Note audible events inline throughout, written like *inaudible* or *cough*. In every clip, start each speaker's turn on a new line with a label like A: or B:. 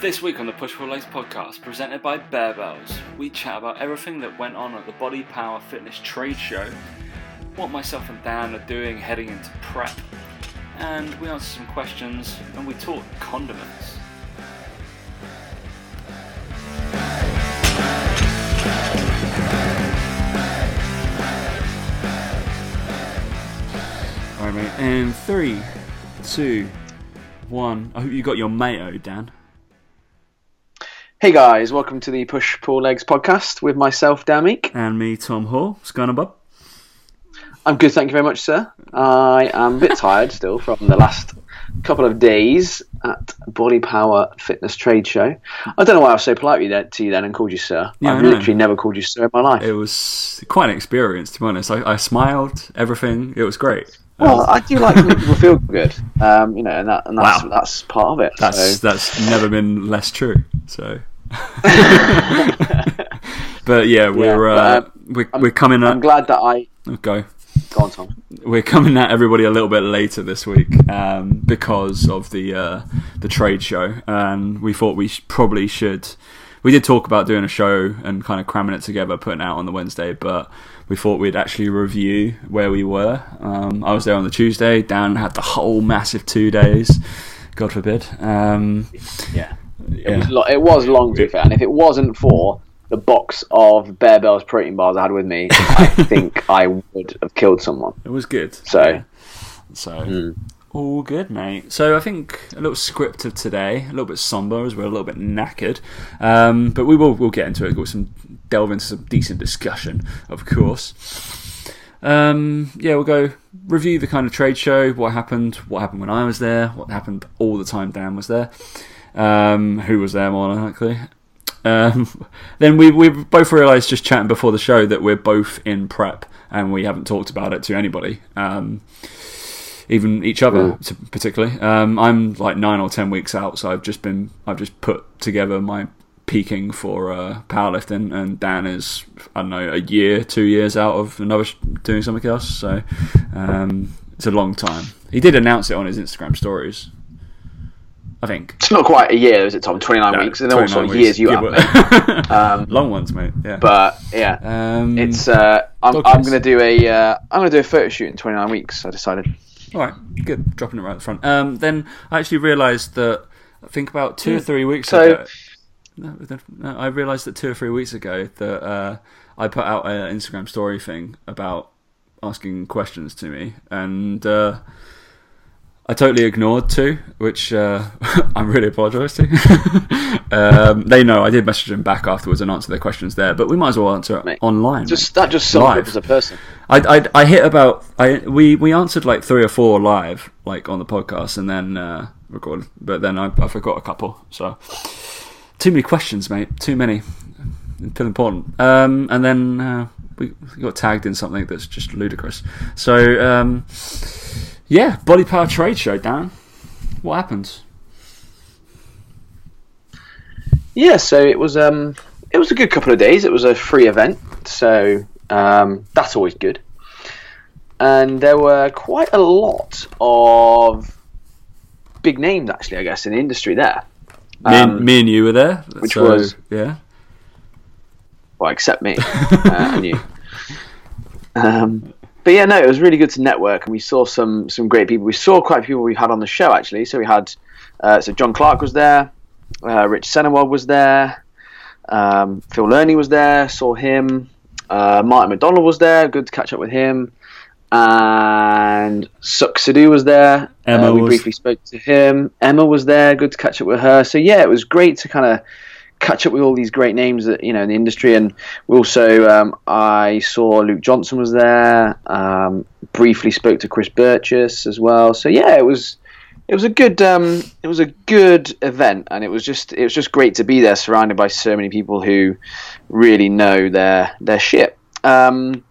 A: This week on the Push Pull Legs podcast, presented by Barebells, we chat about everything that went on at the Body Power Fitness Trade Show, what myself and Dan are doing heading into prep, and we answer some questions and we talk condiments. Alright, mate. And three, two, one. I hope you got your mayo, Dan.
B: Hey guys, welcome to the Push Pull Legs podcast with myself, Dan Meek.
A: And me, Tom Hall. What's going on, bub?
B: I'm good, thank you very much, sir. I am a bit tired still from the last couple of days at Body Power Fitness Trade Show. I don't know why I was so polite to you then and called you sir.
A: Yeah,
B: I've literally never called you sir in my life.
A: It was quite an experience, to be honest. I, I smiled, everything. It was great.
B: well, I do like to make people feel good, um, you know, and, that, and that's,
A: Wow.
B: that's part of it.
A: That's
B: so.
A: that's never been less true. So, *laughs* but yeah, we're
B: but,
A: uh,
B: uh,
A: we're, we're coming
B: I'm glad that I.
A: go.
B: Go on, Tom.
A: We're coming at everybody a little bit later this week um, because of the uh, the trade show, and we thought we sh- probably should. We did talk about doing a show and kind of cramming it together, putting it out on the Wednesday, but we thought we'd actually review where we were. Um, I was there on the Tuesday. Dan had the whole massive two days. God forbid. Um,
B: Yeah. It,
A: yeah.
B: was lo- it was long, to be fair, and if it wasn't for the box of Barebells protein bars I had with me, *laughs* I think I would have killed someone.
A: It was good.
B: So-
A: Yeah. so all good, mate. So I think a little script of today, a little bit somber as we're a little bit knackered, um, but we will we'll get into it. We'll some delve into some decent discussion, of course. Um, yeah, we'll go review the kind of trade show, what happened, what happened when I was there, what happened all the time Dan was there, um, who was there more than likely. Um, *laughs* then we we both realised just chatting before the show that we're both in prep and we haven't talked about it to anybody, um, even each other to- particularly. Um, I'm like nine or ten weeks out, so I've just been I've just put together my peaking for uh, powerlifting, and Dan is I don't know a year, two years out of another sh- doing something else. So um, it's a long time. He did announce it on his Instagram stories. I think.
B: It's not quite a year, is it, Tom? 29
A: No,
B: weeks. And then what
A: 29
B: sort of years you
A: weeks,
B: have,
A: give
B: mate.
A: or- *laughs*
B: Um,
A: Long ones, mate. Yeah.
B: but, yeah.
A: um,
B: It's uh, I'm, I'm going to do a uh, I'm going to do a photo shoot in 29 weeks. I decided.
A: All right, good. Dropping it right at the front. Um, then I actually realised that I think about two or three weeks
B: So-
A: ago. No, no, I realised that two or three weeks ago that uh, I put out an Instagram story thing about asking questions to me, and uh, I totally ignored two, which uh, *laughs* I'm really apologise to. *laughs* um, they know I did message them back afterwards and answer their questions there, but we might as well answer it
B: Mate,
A: online.
B: Just that just sums
A: Live.
B: up as a person.
A: I, I, I hit about I we, we answered like three or four live like on the podcast and then uh, recorded, but then I, I forgot a couple. So too many questions, mate. Too many. Feel important. Um, and then uh, we got tagged in something that's just ludicrous. So um, yeah, body power trade show, Dan. What happened?
B: Yeah, so it was um it was a good couple of days. It was a free event, so um, that's always good. And there were quite a lot of big names, actually, I guess, in the industry there.
A: Me, and,
B: Um,
A: me and you were there,
B: which
A: so,
B: was-
A: yeah.
B: well, except me *laughs* uh, and you. Um, but yeah, no, it was really good to network, and we saw some some great people. We saw quite a few people we've had on the show actually. So we had, uh, so John Clark was there, uh, Rich Senewald was there, um, Phil Learney was there. Saw him. Uh, Martin McDonald was there. Good to catch up with him. And Suk was there.
A: Emma
B: uh, we
A: was-
B: briefly spoke to him. Emma was there. Good to catch up with her. So yeah, it was great to kind of catch up with all these great names that you know in the industry. And we also, um, I saw Luke Johnson was there. Um, briefly spoke to Chris Burgess as well. So yeah, it was it was a good um, it was a good event, and it was just it was just great to be there, surrounded by so many people who really know their their shit. Um,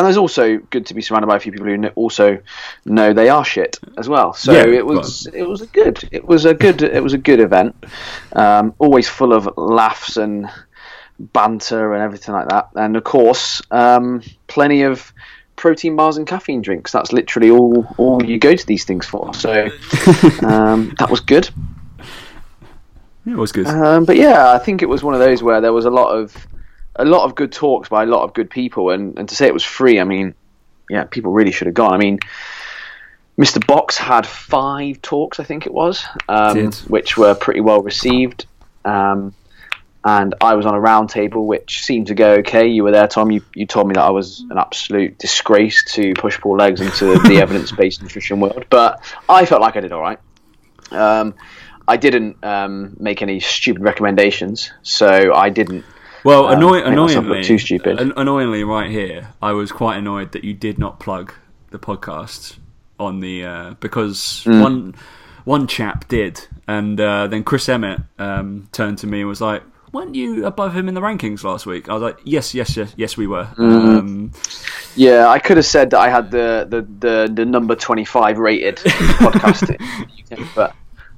B: and it's also good to be surrounded by a few people who also know they are shit as well. So
A: Yeah,
B: it was it was a good it was a good it was a good event. Um, always full of laughs and banter and everything like that. And of course, um, plenty of protein bars and caffeine drinks. That's literally all all you go to these things for. So *laughs* um, that was good.
A: Yeah, it was good.
B: Um, but yeah, I think it was one of those where there was a lot of a lot of good talks by a lot of good people, and, and to say it was free, I mean, yeah, people really should have gone. I mean, Mr. Box had five talks, I think it was, um, which were pretty well received. Um, and I was on a round table, which seemed to go okay. You were there, Tom. You, you told me that I was an absolute disgrace to push pull legs into *laughs* the evidence based nutrition world, but I felt like I did all right. Um, I didn't um, make any stupid recommendations, so I didn't.
A: Well, um, annoy- annoyingly, too stupid. An- annoyingly, right here, I was quite annoyed that you did not plug the podcast on the uh, because mm. one one chap did, and uh, then Chris Emmett um, turned to me and was like, weren't you above him in the rankings last week? I was like, yes, yes, yes, yes, we were. Mm. Um,
B: yeah, I could have said that I had the the, the, the number twenty five rated *laughs* podcast, but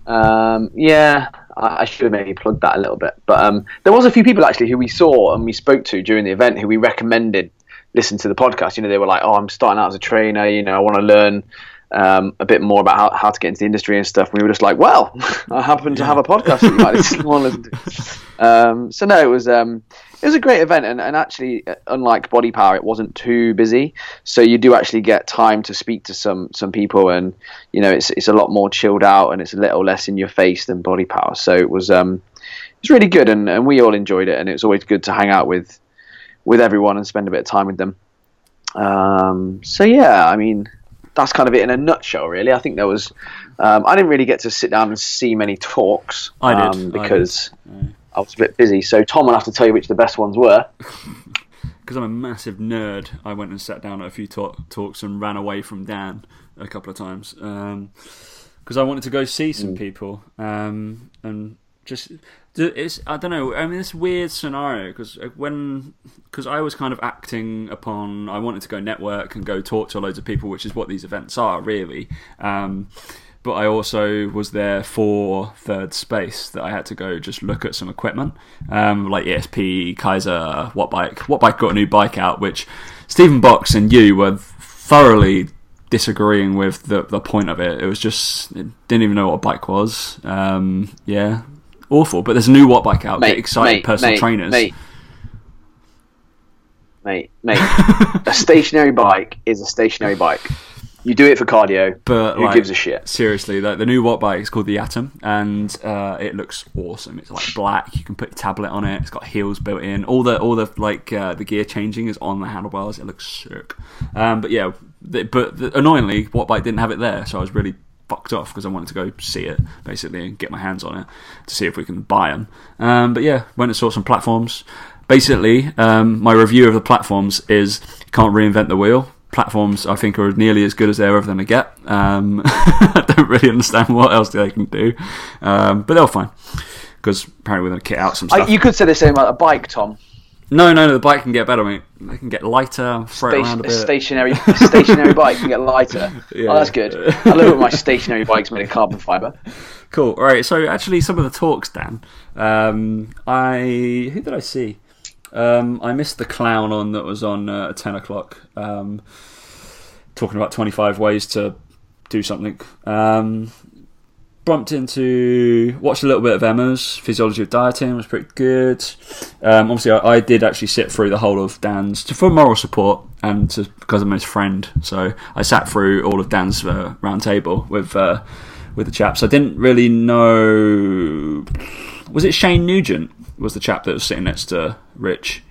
B: um, yeah, I, I, should have maybe plugged that a little bit. But um, there was a few people actually who we saw and we spoke to during the event who we recommended listen to the podcast. You know, they were like, "Oh, I'm starting out as a trainer. You know, I want to learn." Um, a bit more about how, how to get into the industry and stuff. We were just like, well, *laughs* I happen to have a podcast that you might listen to. *laughs* Um, so no, it was um, it was a great event, and, and actually, uh, unlike Body Power, it wasn't too busy. So you do actually get time to speak to some some people, and you know, it's it's a lot more chilled out, and it's a little less in your face than Body Power. So it was um, it was really good, and, and we all enjoyed it, and it was always good to hang out with with everyone and spend a bit of time with them. Um, so yeah, I mean that's kind of it in a nutshell, really. I think there was. Um, I didn't really get to sit down and see many talks.
A: I did
B: um, because I, did. I, was a bit busy. So Tom will have to tell you which the best ones were. *laughs*
A: Because I'm a massive nerd, I went and sat down at a few talk- talks and ran away from Dan a couple of times because um, I wanted to go see some mm. people um, and just it's I don't know. I mean, this weird scenario because uh, when because I was kind of acting upon I wanted to go network and go talk to loads of people, which is what these events are really. Um, but I also was there for third space that I had to go just look at some equipment, um, like ESP, Keiser, What Bike. Wattbike got a new bike out, which Stephen Box and you were thoroughly disagreeing with the the point of it. It was just it didn't even know what a bike was. Um, yeah, awful. But there's a new Wattbike out. Mate, Get excited, mate, personal
B: mate,
A: trainers.
B: Mate, mate, mate. *laughs* a stationary bike is a stationary bike. You do it for cardio, but who like, gives a shit?
A: Seriously, the, the new Wattbike is called the Atom, and uh, it looks awesome. It's like black. You can put your tablet on it. It's got heels built in. All the all the like uh, the gear changing is on the handlebars. It looks sick. Um, but yeah, the, but the, annoyingly, Wattbike didn't have it there, so I was really fucked off because I wanted to go see it basically and get my hands on it to see if we can buy them. Um, but yeah, went and saw some platforms. Basically, um, my review of the platforms is can't reinvent the wheel. Platforms, I think, are nearly as good as they're ever going to get. Um, *laughs* I don't really understand what else they can do, um, but they're fine because apparently we're going to kit out some stuff.
B: you could say the same about a bike, Tom.
A: No, no, no. The bike can get better. Mate. It can get lighter, throw Station, it around a bit.
B: Stationary, stationary bike can get lighter. *laughs* Yeah. Oh, that's good. I love when my stationary bike's made of carbon fiber.
A: Cool. All right. So actually, some of the talks, Dan. Um, I who did I see? Um, I missed the clown on that was on uh, at ten o'clock, um, talking about twenty five ways to do something. Um, bumped into watched a little bit of Emma's physiology of dieting was pretty good. Um, obviously, I, I, did actually sit through the whole of Dan's to, for moral support and to, because I'm his friend. So I sat through all of Dan's uh, round table with uh, with the chaps. I didn't really know. Was it Shane Nugent? Was the chap that was sitting next to Rich?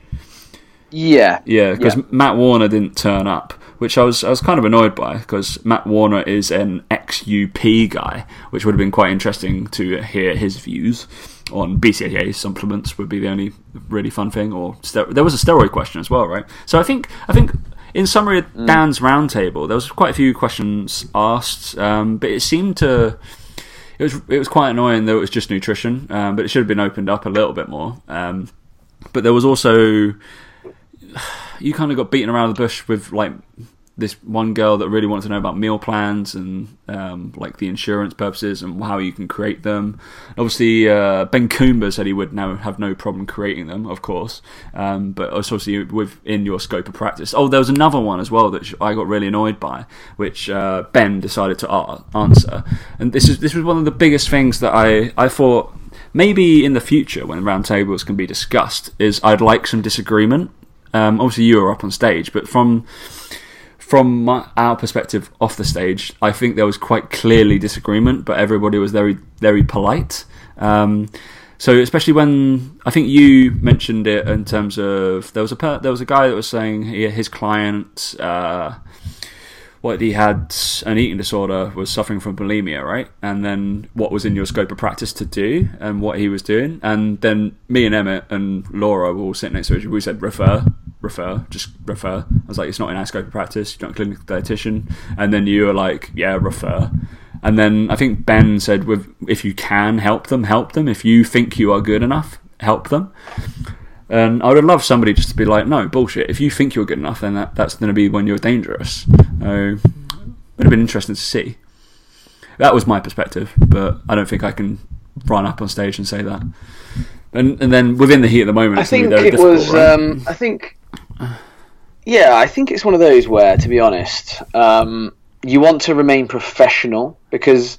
B: Yeah,
A: yeah, because yeah. Matt Warner didn't turn up which I was I was kind of annoyed by because Matt Warner is an XUP guy, which would have been quite interesting to hear his views on BCAA supplements. Would be the only really fun thing. Or there was a steroid question as well, right? So I think I think in summary of mm. Dan's roundtable, there was quite a few questions asked, um, but it seemed to. It was it was quite annoying that it was just nutrition, um, but it should have been opened up a little bit more. Um, but there was also *sighs* you kind of got beaten around the bush with like this one girl that really wanted to know about meal plans and um, like the insurance purposes and how you can create them. Obviously, uh, Ben Coomber said he would now have no problem creating them, of course, um, but it's obviously within your scope of practice. Oh, there was another one as well that I got really annoyed by, which uh, Ben decided to answer, and this is this was one of the biggest things that I I thought maybe in the future when roundtables can be discussed, is I'd like some disagreement. Um, obviously, you were up on stage, but from from my, our perspective off the stage, I think there was quite clearly disagreement, but everybody was very very polite. Um, so especially when I think you mentioned it in terms of there was a there was a guy that was saying his client. Uh, what he had an eating disorder was suffering from bulimia, right? And then what was in your scope of practice to do and what he was doing. And then me and Emmett and Laura were all sitting next to each other. We said, refer, refer, just refer. I was like, it's not in our scope of practice. You're not a clinical dietitian. And then you were like, yeah, refer. And then I think Ben said, with, if you can help them, help them. If you think you are good enough, help them. And I would love somebody just to be like, no, bullshit. If you think you're good enough, then that, that's going to be when you're dangerous. So, it would have been interesting to see. That was my perspective, but I don't think I can run up on stage and say that. And and then within the heat of the moment,
B: I think it was. Right? Um, I think, yeah, I think it's one of those where, to be honest, um, you want to remain professional because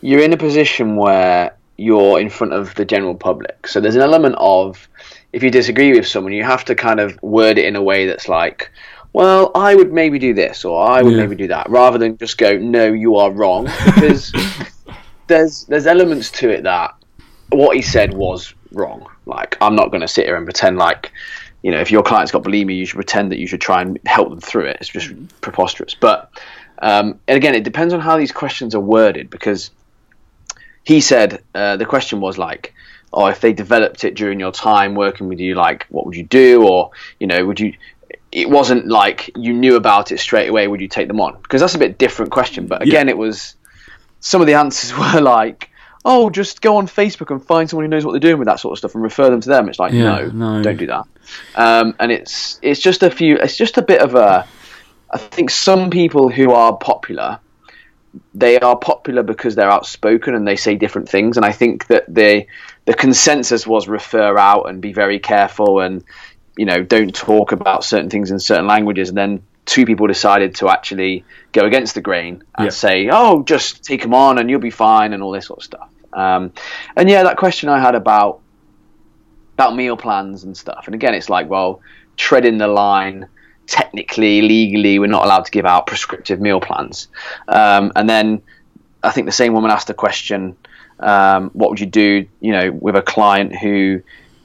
B: you're in a position where you're in front of the general public. So there's an element of if you disagree with someone, you have to kind of word it in a way that's like, well, I would maybe do this or I would yeah. maybe do that, rather than just go, no, you are wrong, because *laughs* there's there's elements to it that what he said was wrong. Like, I'm not going to sit here and pretend like, you know, if your client's got bulimia, you should pretend that you should try and help them through it. It's just preposterous. But um, and again, it depends on how these questions are worded because he said uh, the question was like "Oh, if they developed it during your time working with you, like what would you do, or you know, would you? It wasn't like you knew about it straight away. Would you take them on? Because that's a bit different question. But again, yeah. it was some of the answers *laughs* were like, oh, just go on Facebook and find someone who knows what they're doing with that sort of stuff and refer them to them. It's like, yeah, no, no, don't do that. Um, and it's it's just a few. It's just a bit of a. I think some people who are popular they are popular because they're outspoken and they say different things. And I think that the the consensus was refer out and be very careful and you know don't talk about certain things in certain languages. And then two people decided to actually go against the grain and yeah. say, "Oh, just take them on and you'll be fine," and all this sort of stuff. Um, and yeah, that question I had about about meal plans and stuff. And again, it's like, well, treading the line technically, legally, we're not allowed to give out prescriptive meal plans. Um, and then I think the same woman asked a question: um, What would you do, you know, with a client who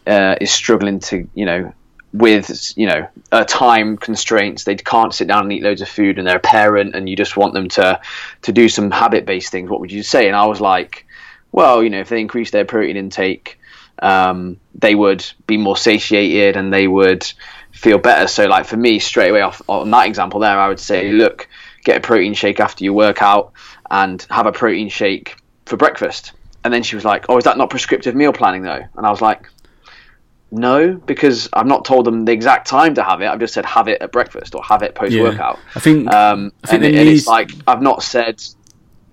B: uh, is struggling to, you know, with you know uh, time constraints they can't sit down and eat loads of food and they're a parent and you just want them to to do some habit based things what would you say and i was like well you know if they increase their protein intake um, they would be more satiated and they would feel better. So like for me, straight away off on that example there, I would say, look, get a protein shake after you work out and have a protein shake for breakfast. And then she was like, oh, is that not prescriptive meal planning though? And I was like, no, because I've not told them the exact time to have it. I've just said have it at breakfast or have it post workout.
A: Yeah. I think.
B: Um, I think and, it, and it's like I've not said,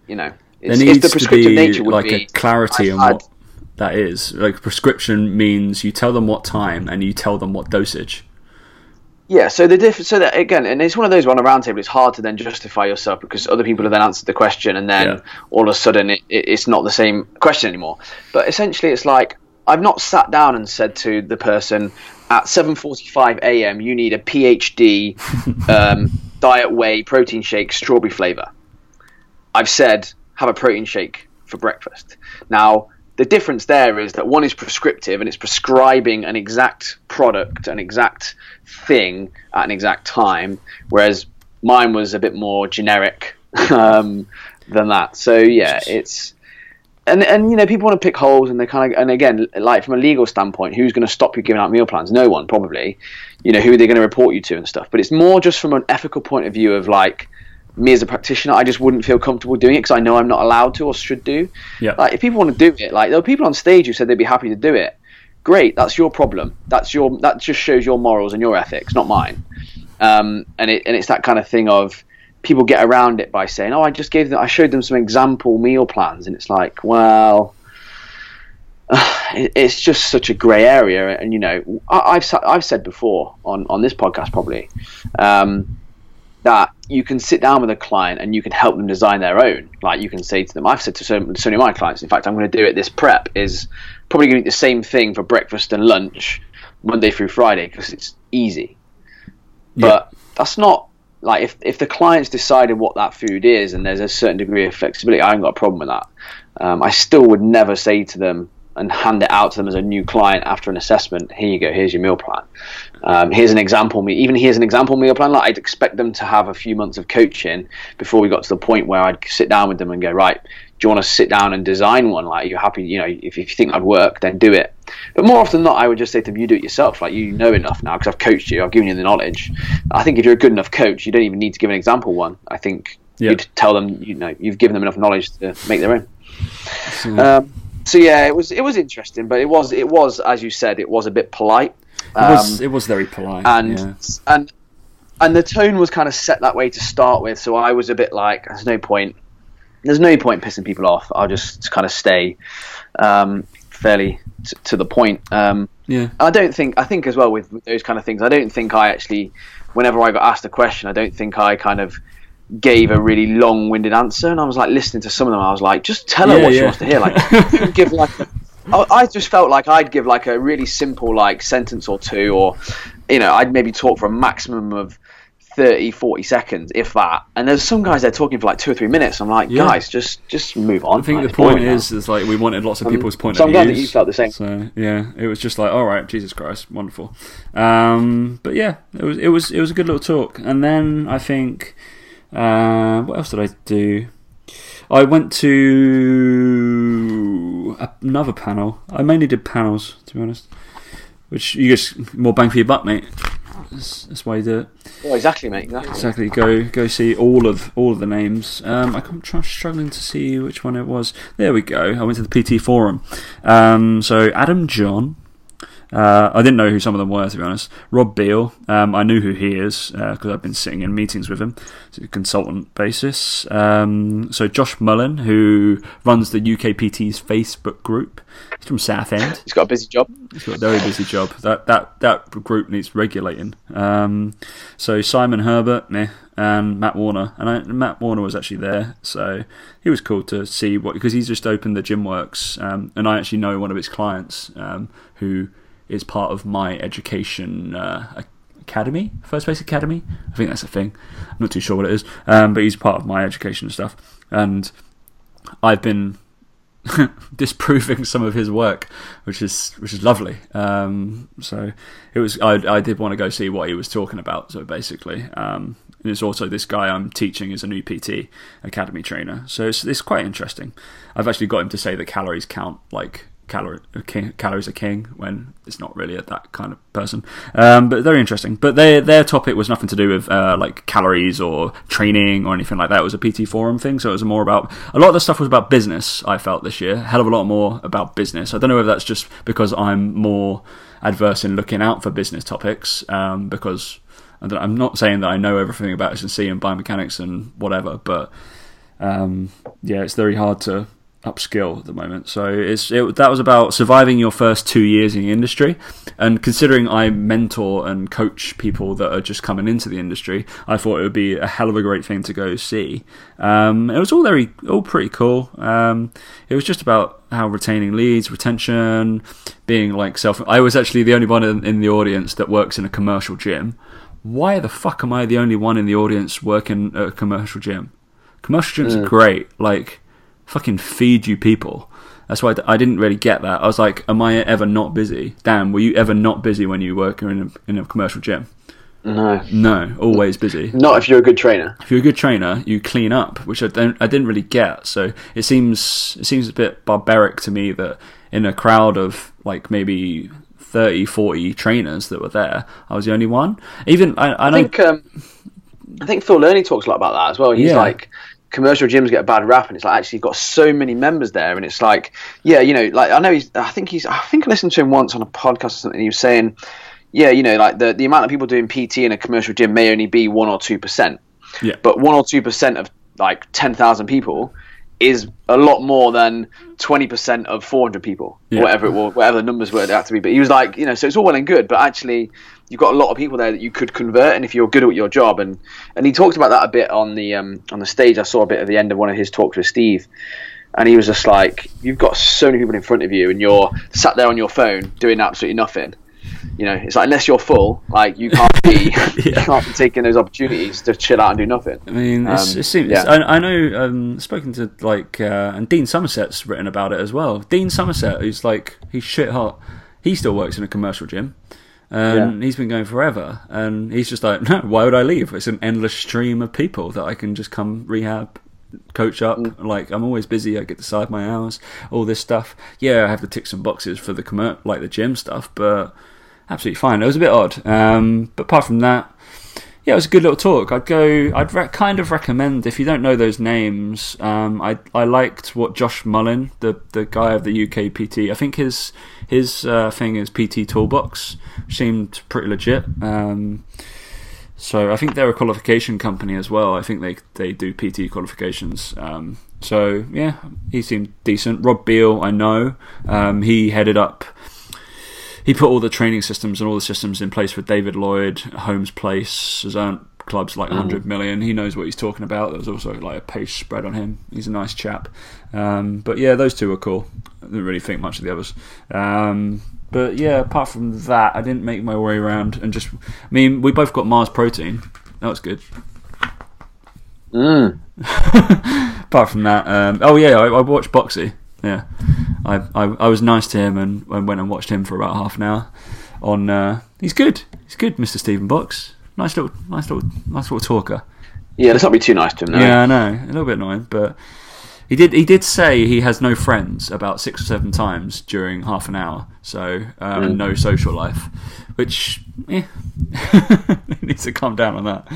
B: you know,
A: it's, there needs the prescriptive to be nature would like be, a clarity on what that is. Like prescription means you tell them what time and you tell them what dosage.
B: Yeah, so the diff- so that again, and it's one of those on a roundtable. It's hard to then justify yourself because other people have then answered the question, and then yeah. all of a sudden it, it, it's not the same question anymore. But essentially, it's like I've not sat down and said to the person at 7:45 a.m. you need a PhD *laughs* um, diet whey protein shake strawberry flavor. I've said have a protein shake for breakfast. Now the difference there is that one is prescriptive and it's prescribing an exact product, an exact thing at an exact time, whereas mine was a bit more generic *laughs* um, than that. So yeah, it's and and you know people want to pick holes and they kind of and again like from a legal standpoint, who's going to stop you giving out meal plans? No one probably. You know who are they going to report you to and stuff. But it's more just from an ethical point of view of like me as a practitioner, I just wouldn't feel comfortable doing it because I know I'm not allowed to or should do.
A: Yeah.
B: Like if people want to do it, like there were people on stage who said they'd be happy to do it. Great, that's your problem. That's your that just shows your morals and your ethics, not mine. Um, and it and it's that kind of thing of people get around it by saying, "Oh, I just gave them, I showed them some example meal plans," and it's like, well. *sighs* It's just such a grey area, and you know, I've I've said before on, on this podcast probably, um, that you can sit down with a client and you can help them design their own. Like you can say to them, I've said to so, so many of my clients, in fact, I'm going to do it. This prep is probably going to be the same thing for breakfast and lunch Monday through Friday because it's easy.
A: Yeah.
B: But that's not like if, if the client's decided what that food is and there's a certain degree of flexibility, I haven't got a problem with that. Um, I still would never say to them and hand it out to them as a new client after an assessment. Here you go. Here's your meal plan. Um, here's an example me. Even here's an example meal plan. Like I'd expect them to have a few months of coaching before we got to the point where I'd sit down with them and go, right, do you want to sit down and design one? Like you're happy, you know, if, if you think I'd work, then do it. But more often than not, I would just say to them, you do it yourself. Like you know enough now because I've coached you. I've given you the knowledge. I think if you're a good enough coach, you don't even need to give an example one. I think
A: Yeah.
B: you'd tell them, you know, you've given them enough knowledge to make their own.
A: So-
B: Um, so yeah, it was it was interesting, but it was it was as you said, it was a bit polite.
A: It was
B: Um,
A: it was very polite.
B: and
A: yeah.
B: and and the tone was kind of set that way to start with. So I was a bit like, there's no point. There's no point pissing people off. I'll just kind of stay um, fairly t- to the point. Um,
A: yeah.
B: I don't think. I think as well with, those kind of things. I don't think I actually, whenever I got asked a question, I don't think I kind of gave a really long-winded answer. And I was like listening to some of them. I was like, just tell her
A: Yeah,
B: what she wants to hear. Like, *laughs* give like. I I just felt like I'd give like a really simple like sentence or two, or you know, I'd maybe talk for a maximum of 30, 40 seconds, if that. And there's some guys they're talking for like two or three minutes. I'm like,
A: Yeah.
B: guys, just just move on.
A: I think
B: Like,
A: the point
B: now.
A: is, is like we wanted lots of people's point
B: so
A: of
B: I'm glad
A: views.
B: that you felt the same.
A: So yeah, it was just like, all right, Jesus Christ, wonderful. Um, but yeah, it was it was it was a good little talk. And then I think, uh, what else did I do? I went to another panel. I mainly did panels, to be honest. Which you get more bang for your buck, mate. That's, that's why you do it.
B: Oh, exactly, mate. Exactly.
A: Exactly. Go go see all of all of the names. Um, I'm trying, struggling to see which one it was. There we go. I went to the PT forum. Um, so Adam John. Uh, I didn't know who some of them were, to be honest. Rob Beale, um, I knew who he is because I've been sitting in meetings with him, it's a consultant basis. Um, so Josh Mullen, who runs the UKPT's Facebook group, he's from Southend.
B: He's got a busy job.
A: He's got a very busy job. That that that group needs regulating. Um, so Simon Herbert, meh, and Matt Warner, and I, Matt Warner was actually there, so he was cool to see what because he's just opened the Gym Works, um, and I actually know one of his clients um, who is part of my education uh, academy, First Base Academy. I think that's a thing. I'm not too sure what it is, um, but he's part of my education stuff, and I've been *laughs* disproving some of his work, which is which is lovely. Um, so it was I, I did want to go see what he was talking about. So basically, um, and it's also this guy I'm teaching is a new PT academy trainer. So it's, it's quite interesting. I've actually got him to say that calories count like calorie calories are king when it's not really a, that kind of person. Um, but very interesting. But their their topic was nothing to do with uh, like calories or training or anything like that. It was a PT forum thing, so it was more about a lot of the stuff was about business. I felt this year, hell of a lot more about business. I don't know whether that's just because I'm more adverse in looking out for business topics um, because. I'm not saying that I know everything about S&C and biomechanics and whatever, but um, yeah, it's very hard to upskill at the moment. So it's it, that was about surviving your first two years in the industry, and considering I mentor and coach people that are just coming into the industry, I thought it would be a hell of a great thing to go see. Um, it was all very all pretty cool. Um, it was just about how retaining leads, retention, being like self. I was actually the only one in, in the audience that works in a commercial gym. Why the fuck am I the only one in the audience working at a commercial gym? Commercial gyms are great. Like, fucking feed you people. That's why I didn't really get that. I was like, am I ever not busy? Damn, were you ever not busy when you work in a, in a commercial gym?
B: No,
A: No, always busy.
B: not if you're a good trainer.
A: If you're a good trainer, you clean up, which I don't, I didn't really get. So it seems, it seems a bit barbaric to me that in a crowd of like maybe 30, 40 trainers that were there, I was the only one. Even I, I,
B: I think um, I think Phil Learney talks a lot about that as well. He's
A: Yeah.
B: like commercial gyms get a bad rap, and it's like actually you've got so many members there, and it's like yeah, you know, like I know he's. I think he's. I think I listened to him once on a podcast or something. He was saying, yeah, you know, like the the amount of people doing PT in a commercial gym may only be one or two percent,
A: Yeah.
B: but one or two percent of like ten thousand people is a lot more than 20% of 400 people,
A: Yeah.
B: whatever it was, whatever the numbers were out to be. But he was like, you know, so it's all well and good, but actually, you've got a lot of people there that you could convert, and if you're good at your job, and and he talked about that a bit on the um, on the stage. I saw a bit at the end of one of his talks with Steve, and he was just like, you've got so many people in front of you, and you're sat there on your phone doing absolutely nothing. You know, it's like unless you're full, like you can't be, *laughs* you can't be taking those opportunities to chill out and do nothing.
A: I mean, it's,
B: Um,
A: it seems.
B: yeah.
A: I, I know. Um, spoken to like, uh, and Dean Somerset's written about it as well. Dean Somerset, who's like, he's shit hot. He still works in a commercial gym, and he's been going forever. And he's just like, *laughs* no, why would I leave? It's an endless stream of people that I can just come rehab. Coach up,
B: Mm.
A: like I'm always busy. I get to decide my hours, all this stuff. Yeah, I have to tick some boxes for the commer- like the gym stuff, but absolutely fine. It was a bit odd, um, but apart from that, yeah, it was a good little talk. I'd go. I'd kind of recommend if you don't know those names. Um, I I liked what Josh Mullin, the the guy of the UK PT. I think his his uh, thing is PT Toolbox. Seemed pretty legit. Um, so I think they're a qualification company as well. I think they they do PT qualifications. Um, so yeah, he seemed decent. Rob Beal, I know. Um, he headed up he put all the training systems and all the systems in place for David Lloyd, Holmes Place, his own clubs like 100 million. He knows what he's talking about. There was also like a page spread on him. He's a nice chap. Um, but yeah, those two were cool. I didn't really think much of the others. Um, but yeah, apart from that, I didn't make my way around and just. I mean, we both got Mars Protein. That was good.
B: Mm. *laughs*
A: apart from that, um, oh yeah, I, I watched Boxy. Yeah, I, I I was nice to him and, and went and watched him for about half an hour. On uh, he's good, he's good, Mister Stephen Box. Nice little, nice little, nice little talker.
B: Yeah, let's not be too nice to him. No.
A: Yeah, I know, a little bit annoying, but he did he did say he has no friends about six or seven times during half an hour, so um, and no social life, which *laughs* yeah, needs to calm down on that.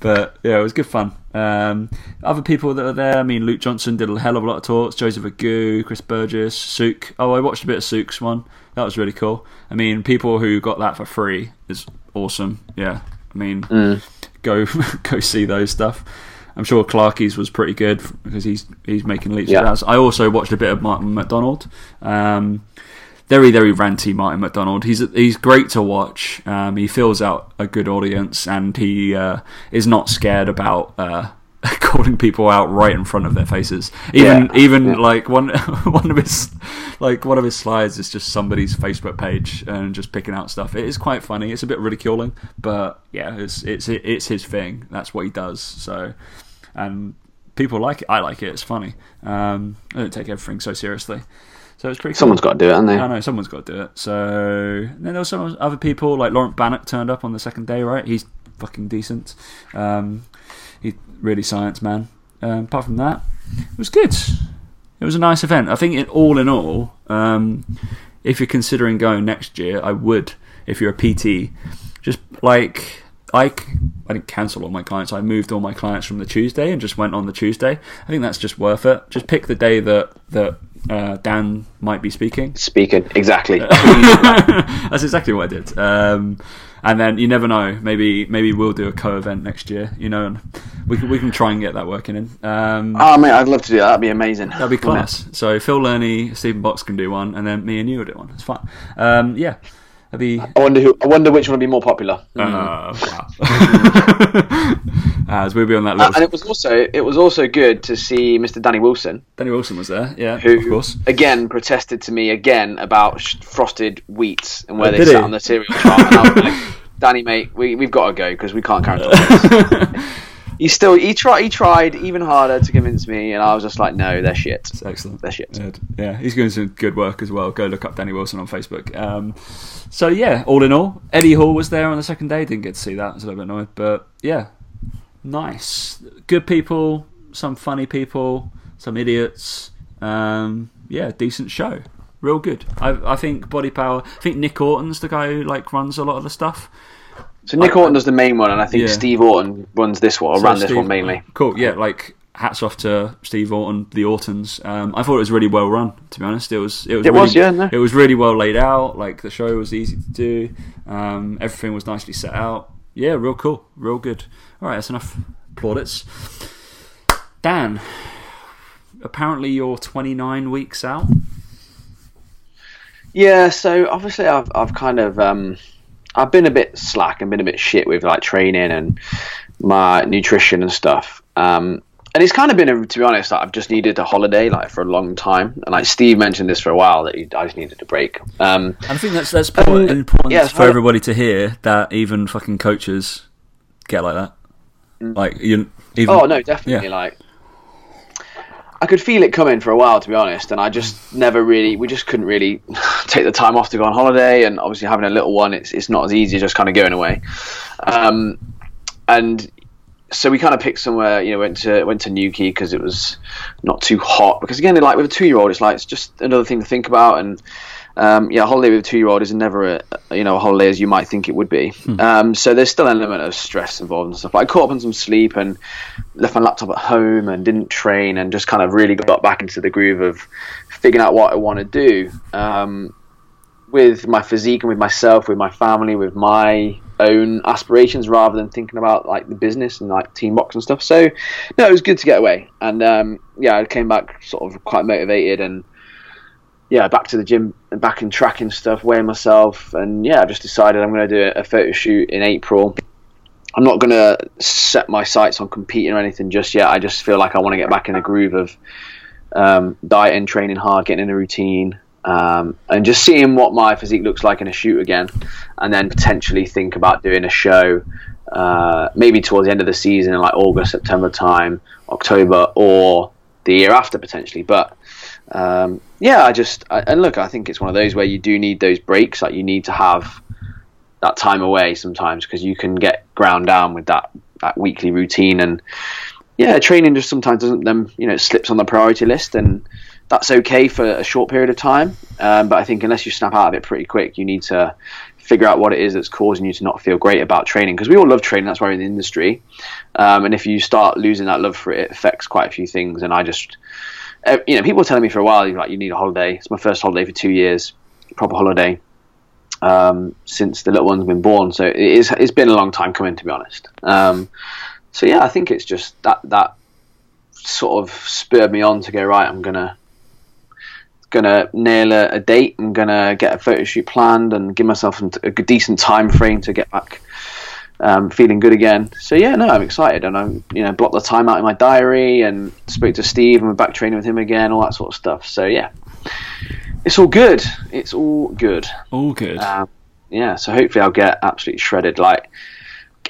A: But yeah, it was good fun. Um, other people that are there, I mean, Luke Johnson did a hell of a lot of talks. Joseph Agu, Chris Burgess, Sook. Oh, I watched a bit of Sook's one. That was really cool. I mean, people who got that for free is awesome. Yeah, I mean, go *laughs* go see those stuff. I'm sure Clarkie's was pretty good because he's he's making leaps
B: Yeah.
A: and bounds. I also watched a bit of Martin McDonald. Um, very very ranty Martin McDonald. He's he's great to watch. Um, he fills out a good audience and he uh, is not scared about. Uh, *laughs* calling people out right in front of their faces even
B: Yeah.
A: even
B: Yeah.
A: like one *laughs* one of his like one of his slides is just somebody's Facebook page and just picking out stuff. It is quite funny. It's a bit ridiculing, but yeah, it's it's it's his thing. That's what he does. So, and people like it. I like it. It's funny. Um, I don't take everything so seriously. So it's pretty. Cool.
B: Someone's got to do it, haven't they?
A: I know someone's got to do it. So then there were some other people like Laurent Bannock turned up on the second day. Right, he's fucking decent. Um, he really science man. Um, apart from that, it was good. It was a nice event. I think, it, all in all, um, if you're considering going next year, I would. If you're a PT, just like I, I didn't cancel all my clients. I moved all my clients from the Tuesday and just went on the Tuesday. I think that's just worth it. Just pick the day that that uh, Dan might be speaking.
B: Speaking exactly. *laughs*
A: That's exactly what I did. Um, and then you never know. Maybe maybe we'll do a co-event next year. You know, and we can we can try and get that working in. Um,
B: oh mate, I'd love to do that. That'd be amazing.
A: That'd be class. So Phil Learney, Stephen Box can do one, and then me and you will do one. It's fun. Um, yeah, that'd be.
B: I wonder who. I wonder which one would be more popular.
A: Uh, wow. *laughs* As we'll be on that
B: Uh, and it was also it was also good to see Mr. Danny Wilson,
A: Danny Wilson was there. Yeah,
B: who
A: of course.
B: again protested to me again about frosted wheats and where
A: Oh,
B: they sat
A: he?
B: on the cereal chart. And I was like, *laughs* Danny, mate, we we've got to go because we can't carry on. *laughs* he still he tried he tried even harder to convince me, and I was just like, no, they're shit.
A: It's excellent.
B: They're shit.
A: Good. Yeah, he's doing some good work as well. Go look up Danny Wilson on Facebook. Um, so yeah, all in all, Eddie Hall was there on the second day. Didn't get to see that. I was a little bit annoyed, but yeah, nice. Good people, some funny people, some idiots. Um, yeah, decent show. Real good. I, I think Body Power. I think Nick Orton's the guy who like runs a lot of the stuff.
B: So Nick Orton does the main one, and I think
A: Yeah.
B: Steve Orton runs this one, or
A: So
B: ran this one mainly.
A: Cool, yeah. Like hats off to Steve Orton, the Ortons. Um, I thought it was really well run. To be honest, it was. It was.
B: It
A: really,
B: was, yeah, no.
A: It was really well laid out. Like the show was easy to do. Um, everything was nicely set out. Yeah, real cool, real good. All right, that's enough plaudits. Dan, apparently you're 29 weeks out.
B: Yeah, so obviously I've I've kind of um, I've been a bit slack and been a bit shit with like training and my nutrition and stuff. Um, and it's kind of been, a, to be honest, like, I've just needed a holiday like for a long time. And like Steve mentioned this for a while that he, I just needed a break. Um,
A: and I think that's that's important, important yeah, for everybody to hear that even fucking coaches get like that. Mm. Like you, even,
B: oh no, definitely. Yeah. Like I could feel it coming for a while, to be honest, and I just never really, we just couldn't really *laughs* take the time off to go on holiday, and obviously having a little one, it's it's not as easy as just kind of going away, um, and so we kind of picked somewhere, you know, went to went to Newquay because it was not too hot. Because again, like with a two year old, it's like it's just another thing to think about, and um, yeah, a holiday with a two-year-old is never a you know a holiday as you might think it would be. Hmm. Um, so there's still an element of stress involved and stuff. But I caught up on some sleep and left my laptop at home and didn't train and just kind of really got back into the groove of figuring out what I want to do um, with my physique and with myself, with my family, with my own aspirations rather than thinking about like the business and like team box and stuff. So no, it was good to get away. And um, yeah, I came back sort of quite motivated and yeah, back to the gym and back in tracking stuff, weighing myself, and yeah, I just decided I'm going to do a, photo shoot in April. I'm not going to set my sights on competing or anything just yet. I just feel like I want to get back in the groove of um, dieting, training hard, getting in a routine, um, and just seeing what my physique looks like in a shoot again, and then potentially think about doing a show, uh, maybe towards the end of the season, in like August, September time, October, or the year after potentially. But um, yeah, I just I, and look, I think it's one of those where you do need those breaks. Like you need to have that time away sometimes because you can get ground down with that that weekly routine and yeah, training just sometimes doesn't then you know slips on the priority list and that's okay for a short period of time. Um, but I think unless you snap out of it pretty quick, you need to figure out what it is that's causing you to not feel great about training because we all love training. That's why we're in the industry. Um, and if you start losing that love for it, it affects quite a few things. And I just uh, you know, people were telling me for a while, like, you need a holiday. It's my first holiday for two years, proper holiday, um, since the little one's been born. So it is, it's been a long time coming, to be honest. Um, so yeah, I think it's just that that sort of spurred me on to go right. I'm gonna gonna nail a, a date. I'm gonna get a photo shoot planned and give myself a decent time frame to get back um, feeling good again. So yeah, no, I'm excited, and I'm you know blocked the time out in my diary and spoke to Steve and we're back training with him again, all that sort of stuff. So yeah, it's all good. It's all good.
A: All good.
B: Um, yeah, so hopefully I'll get absolutely shredded. Like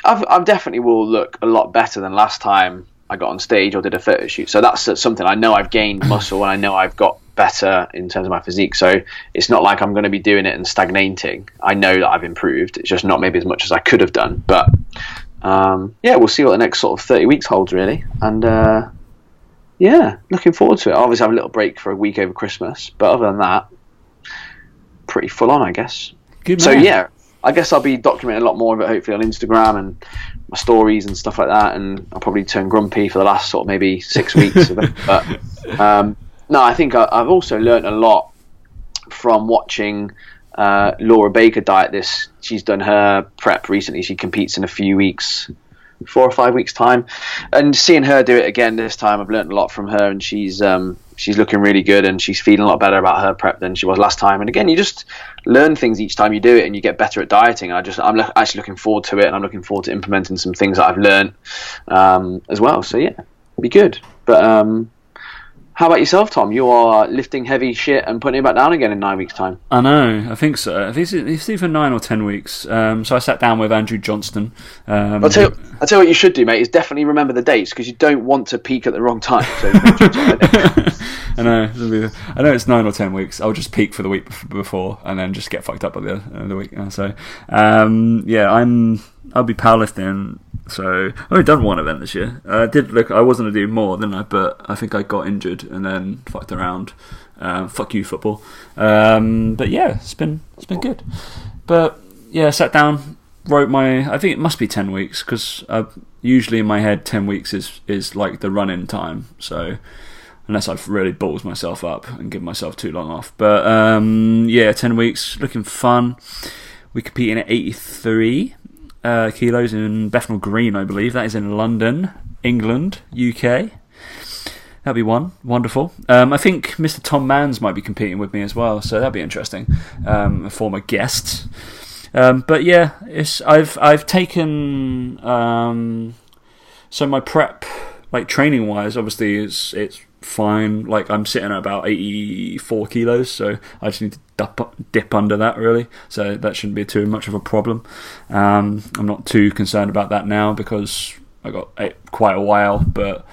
B: I've, I definitely will look a lot better than last time I got on stage or did a photo shoot. So that's something I know I've gained muscle and I know I've got better in terms of my physique. So it's not like I'm going to be doing it and stagnating. I know that I've improved. It's just not maybe as much as I could have done. But um, yeah, we'll see what the next sort of 30 weeks holds, really. And uh, yeah, looking forward to it. I'll obviously have a little break for a week over Christmas. But other than that, pretty full on, I guess.
A: Good
B: so yeah, I guess I'll be documenting a lot more of it hopefully on Instagram and my stories and stuff like that. And I'll probably turn grumpy for the last sort of maybe six weeks of it. But *laughs* um, no, I think I, have also learned a lot from watching uh, Laura Baker diet this. She's done her prep recently. She competes in a few weeks, four or five weeks time, and seeing her do it again this time, I've learned a lot from her, and she's um, she's looking really good, and she's feeling a lot better about her prep than she was last time. And again, you just learn things each time you do it, and you get better at dieting. I just I'm lo- actually looking forward to it, and I'm looking forward to implementing some things that I've learned um, as well. So yeah, be good. But um, how about yourself, Tom? You are lifting heavy shit and putting it back down again in nine weeks' time.
A: I know. I think so. I think it's either nine or ten weeks. Um, so I sat down with Andrew Johnston. Um,
B: I'll, tell you, I'll tell you what you should do, mate. Is definitely remember the dates because you don't want to peak at the wrong time. So *laughs*
A: I know. I know it's nine or ten weeks. I'll just peak for the week before and then just get fucked up by the end of the week. So um, yeah, I'm. I'll be powerlifting so I've only done one event this year. I did look. I was going to do more, than I? But I think I got injured and then fucked around. Um, fuck you, football. Um, but yeah, it's been it's been good. But yeah, sat down, wrote my. I think it must be ten weeks because usually in my head ten weeks is is like the run-in time. So unless I've really balls myself up and give myself too long off. But um, yeah, ten weeks, looking fun. We competing at eighty three uh, kilos in Bethnal Green, I believe. That is in London, England, UK. That'd be one. Wonderful. Um, I think Mr. Tom Mans might be competing with me as well, so that'd be interesting. Um, a former guest. Um, but yeah, it's I've I've taken um, so my prep like training wise, obviously it's it's fine. Like I'm sitting at about 84 kilos, so I just need to dip, dip under that really. So that shouldn't be too much of a problem. Um, I'm not too concerned about that now because I got quite a while, but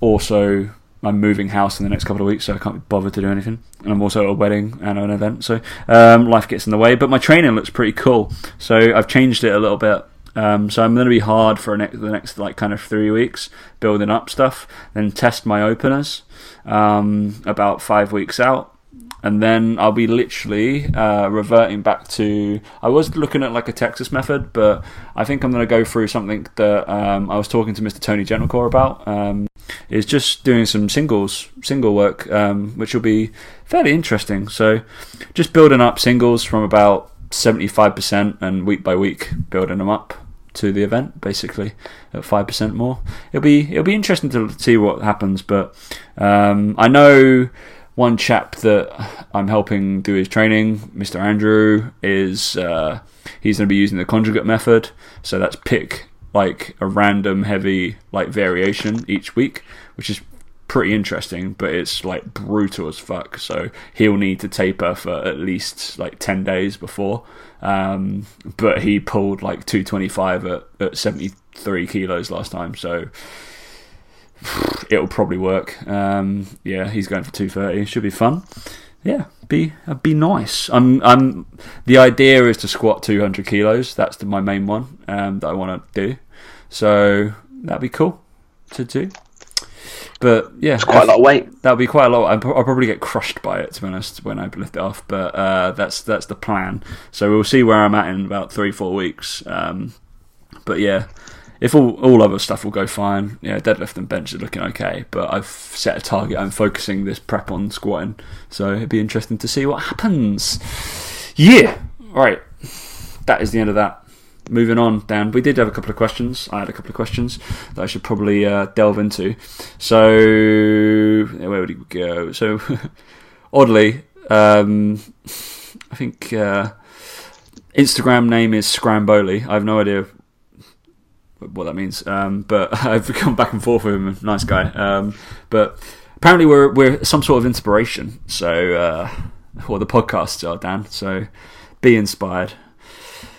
A: also I'm moving house in the next couple of weeks, so I can't be bothered to do anything. And I'm also at a wedding and an event, so um, life gets in the way. But my training looks pretty cool, so I've changed it a little bit. Um, so I'm going to be hard for next, the next like kind of three weeks, building up stuff, then test my openers um, about five weeks out, and then I'll be literally uh, reverting back to. I was looking at like a Texas method, but I think I'm going to go through something that um, I was talking to Mr. Tony Gentilcore about. Um, is just doing some singles, single work, um, which will be fairly interesting. So, just building up singles from about 75% and week by week building them up to the event, basically at five percent more. It'll be it'll be interesting to see what happens, but um, I know one chap that I'm helping do his training, Mr. Andrew, is uh, he's going to be using the conjugate method. So that's pick like a random heavy like variation each week, which is pretty interesting, but it's like brutal as fuck. So he'll need to taper for at least like 10 days before. Um, but he pulled like 225 at, at 73 kilos last time. So it'll probably work. Um, yeah, he's going for 230. Should be fun. Yeah, be uh, be nice. I'm I'm. The idea is to squat 200 kilos. That's the, my main one um, that I want to do. So that'd be cool to do. But yeah,
B: it's quite a lot of weight.
A: That'll be quite a lot. I'll probably get crushed by it to be honest when I lift it off. But uh, that's that's the plan. So we'll see where I'm at in about three four weeks. Um, but yeah, if all all other stuff will go fine, yeah, deadlift and bench are looking okay. But I've set a target. I'm focusing this prep on squatting, so it'd be interesting to see what happens. Yeah, right. That is the end of that. Moving on, Dan, we did have a couple of questions. I had a couple of questions that I should probably uh, delve into. So, where would we go? So, *laughs* oddly, um, I think uh, Instagram name is Scramboli. I have no idea what that means. Um, but *laughs* I've come back and forth with him. Nice guy. Um, but apparently we're we're some sort of inspiration. So, uh, the podcasts are Dan. So, be inspired.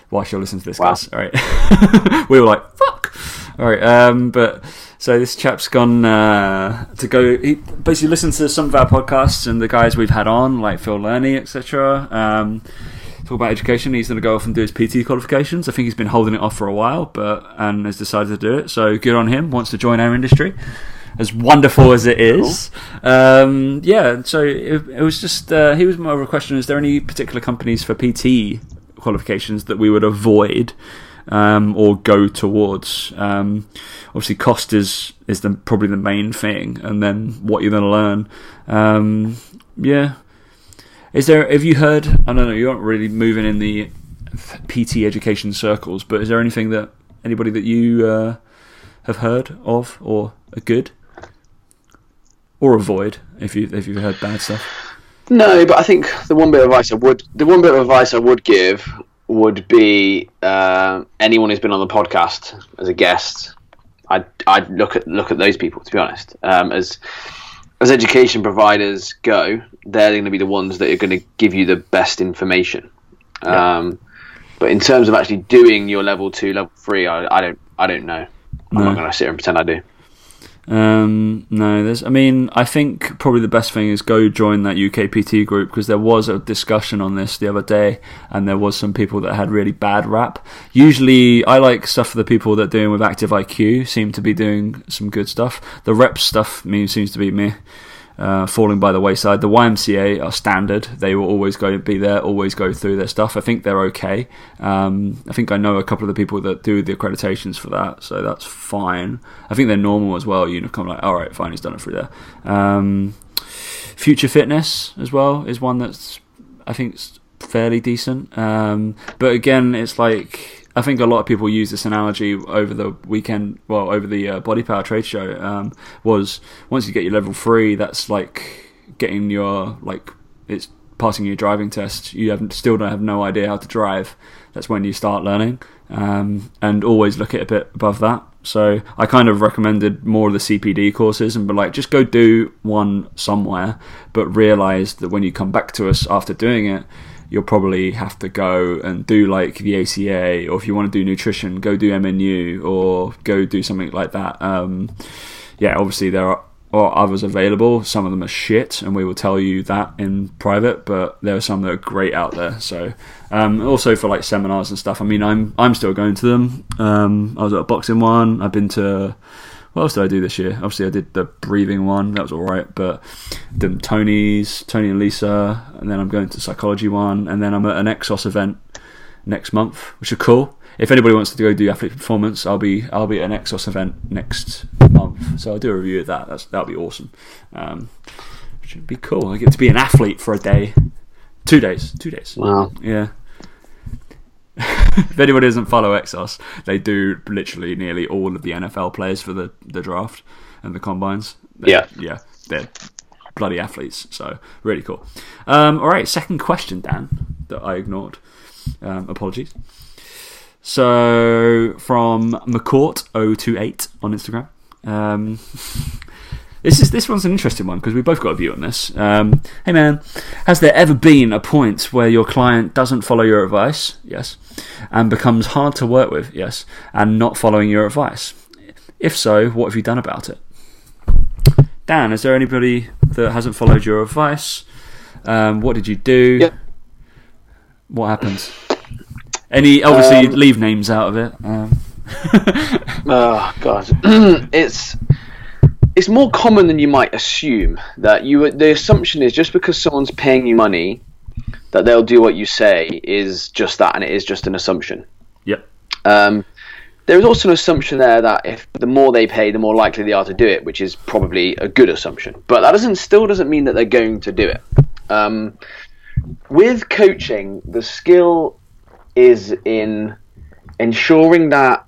A: Whilst you're listening to this, wow. guys. All right. *laughs* we were like, fuck. All right. Um, but so this chap's gone uh, to go. He basically listened to some of our podcasts and the guys we've had on, like Phil Learney, etc. Um, talk about education. He's going to go off and do his PT qualifications. I think he's been holding it off for a while, but and has decided to do it. So good on him. Wants to join our industry. As wonderful as it is, cool. um, yeah. So it, it was just uh, he was more of a question: Is there any particular companies for PT qualifications that we would avoid um, or go towards? Um, obviously, cost is is the, probably the main thing, and then what you're going to learn. Um, yeah, is there? Have you heard? I don't know. You aren't really moving in the PT education circles, but is there anything that anybody that you uh, have heard of or are good or avoid if you if you've heard bad stuff?
B: No, but I think the one bit of advice I would the one bit of advice I would give would be uh, anyone who's been on the podcast as a guest. I'd, I'd look at look at those people to be honest. Um, as as education providers go, they're going to be the ones that are going to give you the best information. Yeah. Um, but in terms of actually doing your level two, level three, I, I don't, I don't know. I'm no. not going to sit here and pretend I do.
A: Um, no, there's. I mean, I think probably the best thing is go join that UK PT group because there was a discussion on this the other day, and there was some people that had really bad rap. Usually, I like stuff for the people that doing with active IQ seem to be doing some good stuff. The rep stuff means seems to be me uh, falling by the wayside. The YMCA are standard; they will always go be there, always go through their stuff. I think they're okay. Um, I think I know a couple of the people that do the accreditations for that, so that's fine. I think they're normal as well. You know, kind of like, all right, fine, he's done it through there. Um, Future Fitness as well is one that's I think fairly decent. Um, but again, it's like I think a lot of people use this analogy over the weekend, well, over the uh, Body Power trade show. Um, was once you get your level three, that's like getting your like it's passing your driving test. You have still don't have no idea how to drive. That's when you start learning, um, and always look at a bit above that. So I kind of recommended more of the CPD courses and be like, just go do one somewhere, but realize that when you come back to us after doing it, you'll probably have to go and do like the ACA, or if you want to do nutrition, go do MNU, or go do something like that. Um, yeah, obviously there are others available. Some of them are shit, and we will tell you that in private. But there are some that are great out there. So, um, also for like seminars and stuff. I mean, I'm I'm still going to them. Um, I was at a boxing one. I've been to. What else did I do this year? Obviously, I did the breathing one. That was all right. But did Tony's, Tony and Lisa, and then I'm going to psychology one, and then I'm at an Exos event next month, which are cool if anybody wants to go do athlete performance, I'll be I'll be at an Exos event next month, so I'll do a review of that. That's that'll be awesome. Um, should be cool. I get to be an athlete for a day, two days, two days.
B: Wow.
A: Yeah. *laughs* if anybody doesn't follow Exos, they do literally nearly all of the NFL players for the, the draft and the combines. They're,
B: yeah,
A: yeah, they're bloody athletes. So really cool. Um, all right, second question, Dan, that I ignored. Um, apologies. So from McCourt028 on Instagram. Um, *laughs* this is this one's an interesting one because we both got a view on this. Um, hey man, has there ever been a point where your client doesn't follow your advice? Yes, and becomes hard to work with? Yes, and not following your advice. If so, what have you done about it? Dan, is there anybody that hasn't followed your advice? Um, what did you do?
B: Yep.
A: What happened? Any obviously um, leave names out of it. Um. *laughs*
B: oh god, *clears throat* it's it's more common than you might assume that you. The assumption is just because someone's paying you money that they'll do what you say is just that, and it is just an assumption.
A: Yep.
B: Um, there is also an assumption there that if the more they pay, the more likely they are to do it, which is probably a good assumption. But that doesn't still doesn't mean that they're going to do it. Um, with coaching, the skill is in ensuring that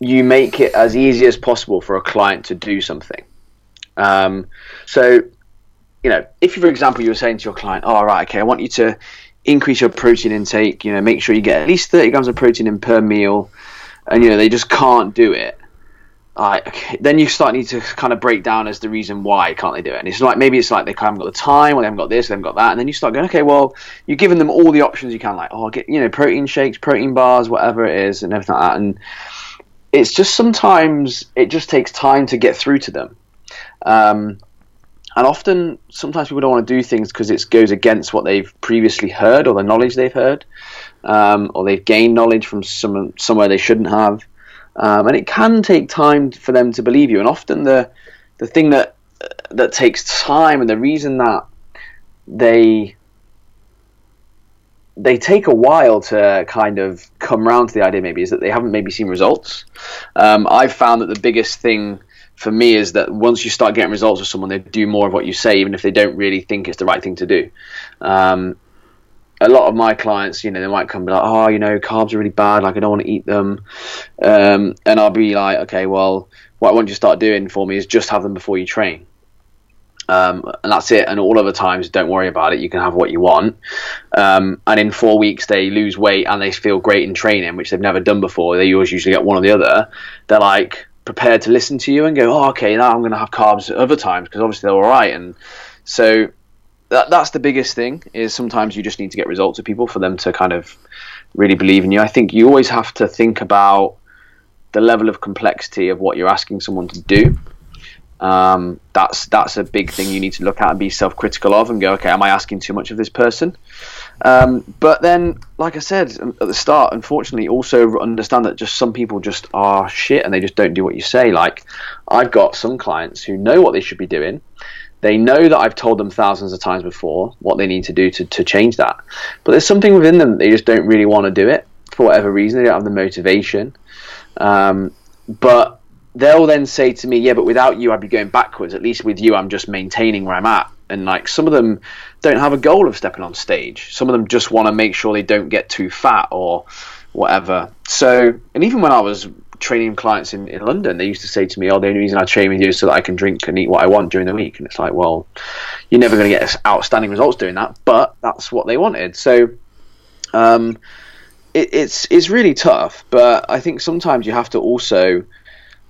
B: you make it as easy as possible for a client to do something. Um, so, you know, if for example you were saying to your client, "All oh, right, okay, I want you to increase your protein intake. You know, make sure you get at least thirty grams of protein in per meal," and you know they just can't do it like then you start need to kind of break down as the reason why can't they do it and it's like maybe it's like they haven't got the time or they haven't got this they haven't got that and then you start going okay well you're giving them all the options you can like oh get you know protein shakes protein bars whatever it is and everything like that and it's just sometimes it just takes time to get through to them um, and often sometimes people don't want to do things because it goes against what they've previously heard or the knowledge they've heard um, or they've gained knowledge from some somewhere they shouldn't have um, and it can take time for them to believe you. And often the the thing that that takes time and the reason that they they take a while to kind of come around to the idea maybe is that they haven't maybe seen results. Um, I've found that the biggest thing for me is that once you start getting results with someone, they do more of what you say, even if they don't really think it's the right thing to do. Um, a lot of my clients, you know, they might come be like, oh, you know, carbs are really bad, like I don't want to eat them, um, and I'll be like, okay, well, what I want you to start doing for me is just have them before you train. Um, and that's it. And all other times, don't worry about it. You can have what you want. Um, and in four weeks, they lose weight and they feel great in training, which they've never done before. They always usually get one or the other. They're like prepared to listen to you and go, oh, okay, now I'm going to have carbs at other times because obviously they're all right. And so that, that's the biggest thing is sometimes you just need to get results of people for them to kind of really believe in you. I think you always have to think about the level of complexity of what you're asking someone to do. Um, that's that's a big thing you need to look at and be self-critical of, and go, okay, am I asking too much of this person? Um, but then, like I said at the start, unfortunately, also understand that just some people just are shit and they just don't do what you say. Like I've got some clients who know what they should be doing, they know that I've told them thousands of times before what they need to do to, to change that. But there's something within them they just don't really want to do it for whatever reason. They don't have the motivation. Um, but they'll then say to me, "Yeah, but without you, I'd be going backwards. At least with you, I'm just maintaining where I'm at." And like some of them don't have a goal of stepping on stage. Some of them just want to make sure they don't get too fat or whatever. So, and even when I was training clients in, in London, they used to say to me, "Oh, the only reason I train with you is so that I can drink and eat what I want during the week." And it's like, well, you're never going to get outstanding results doing that, but that's what they wanted. So, um, it, it's it's really tough. But I think sometimes you have to also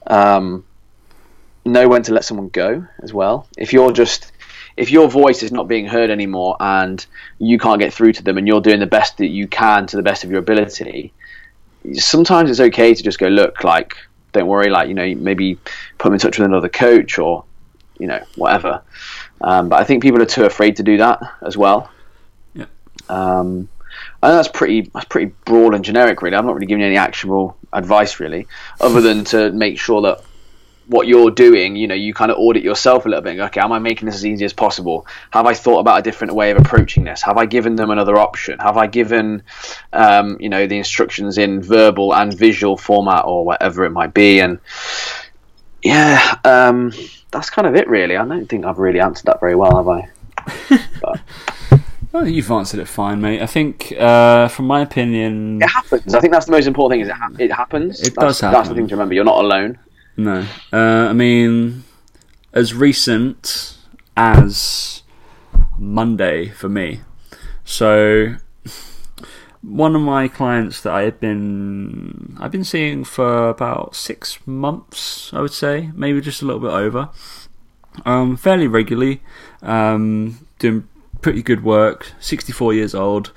B: um, know when to let someone go as well. If you're just if your voice is not being heard anymore and you can't get through to them and you're doing the best that you can to the best of your ability, sometimes it's okay to just go, look, like, don't worry, like, you know, maybe put them in touch with another coach or, you know, whatever. Um, but I think people are too afraid to do that as well.
A: Yeah.
B: Um, and that's pretty that's pretty broad and generic, really. I'm not really giving you any actionable advice, really, other than to make sure that what you're doing, you know, you kind of audit yourself a little bit. okay, am I making this as easy as possible? Have I thought about a different way of approaching this? Have I given them another option? Have I given, um, you know, the instructions in verbal and visual format or whatever it might be? And yeah, um, that's kind of it, really. I don't think I've really answered that very well, have I?
A: Well, *laughs* you've answered it fine, mate. I think, uh, from my opinion,
B: it happens. I think that's the most important thing. Is it, ha- it happens.
A: It
B: that's,
A: does happen.
B: That's the thing to remember. You're not alone.
A: No. Uh, I mean, as recent as Monday for me. So, one of my clients that I had been I've been seeing for about six months, I would say, maybe just a little bit over, um, fairly regularly, um, doing pretty good work. Sixty-four years old,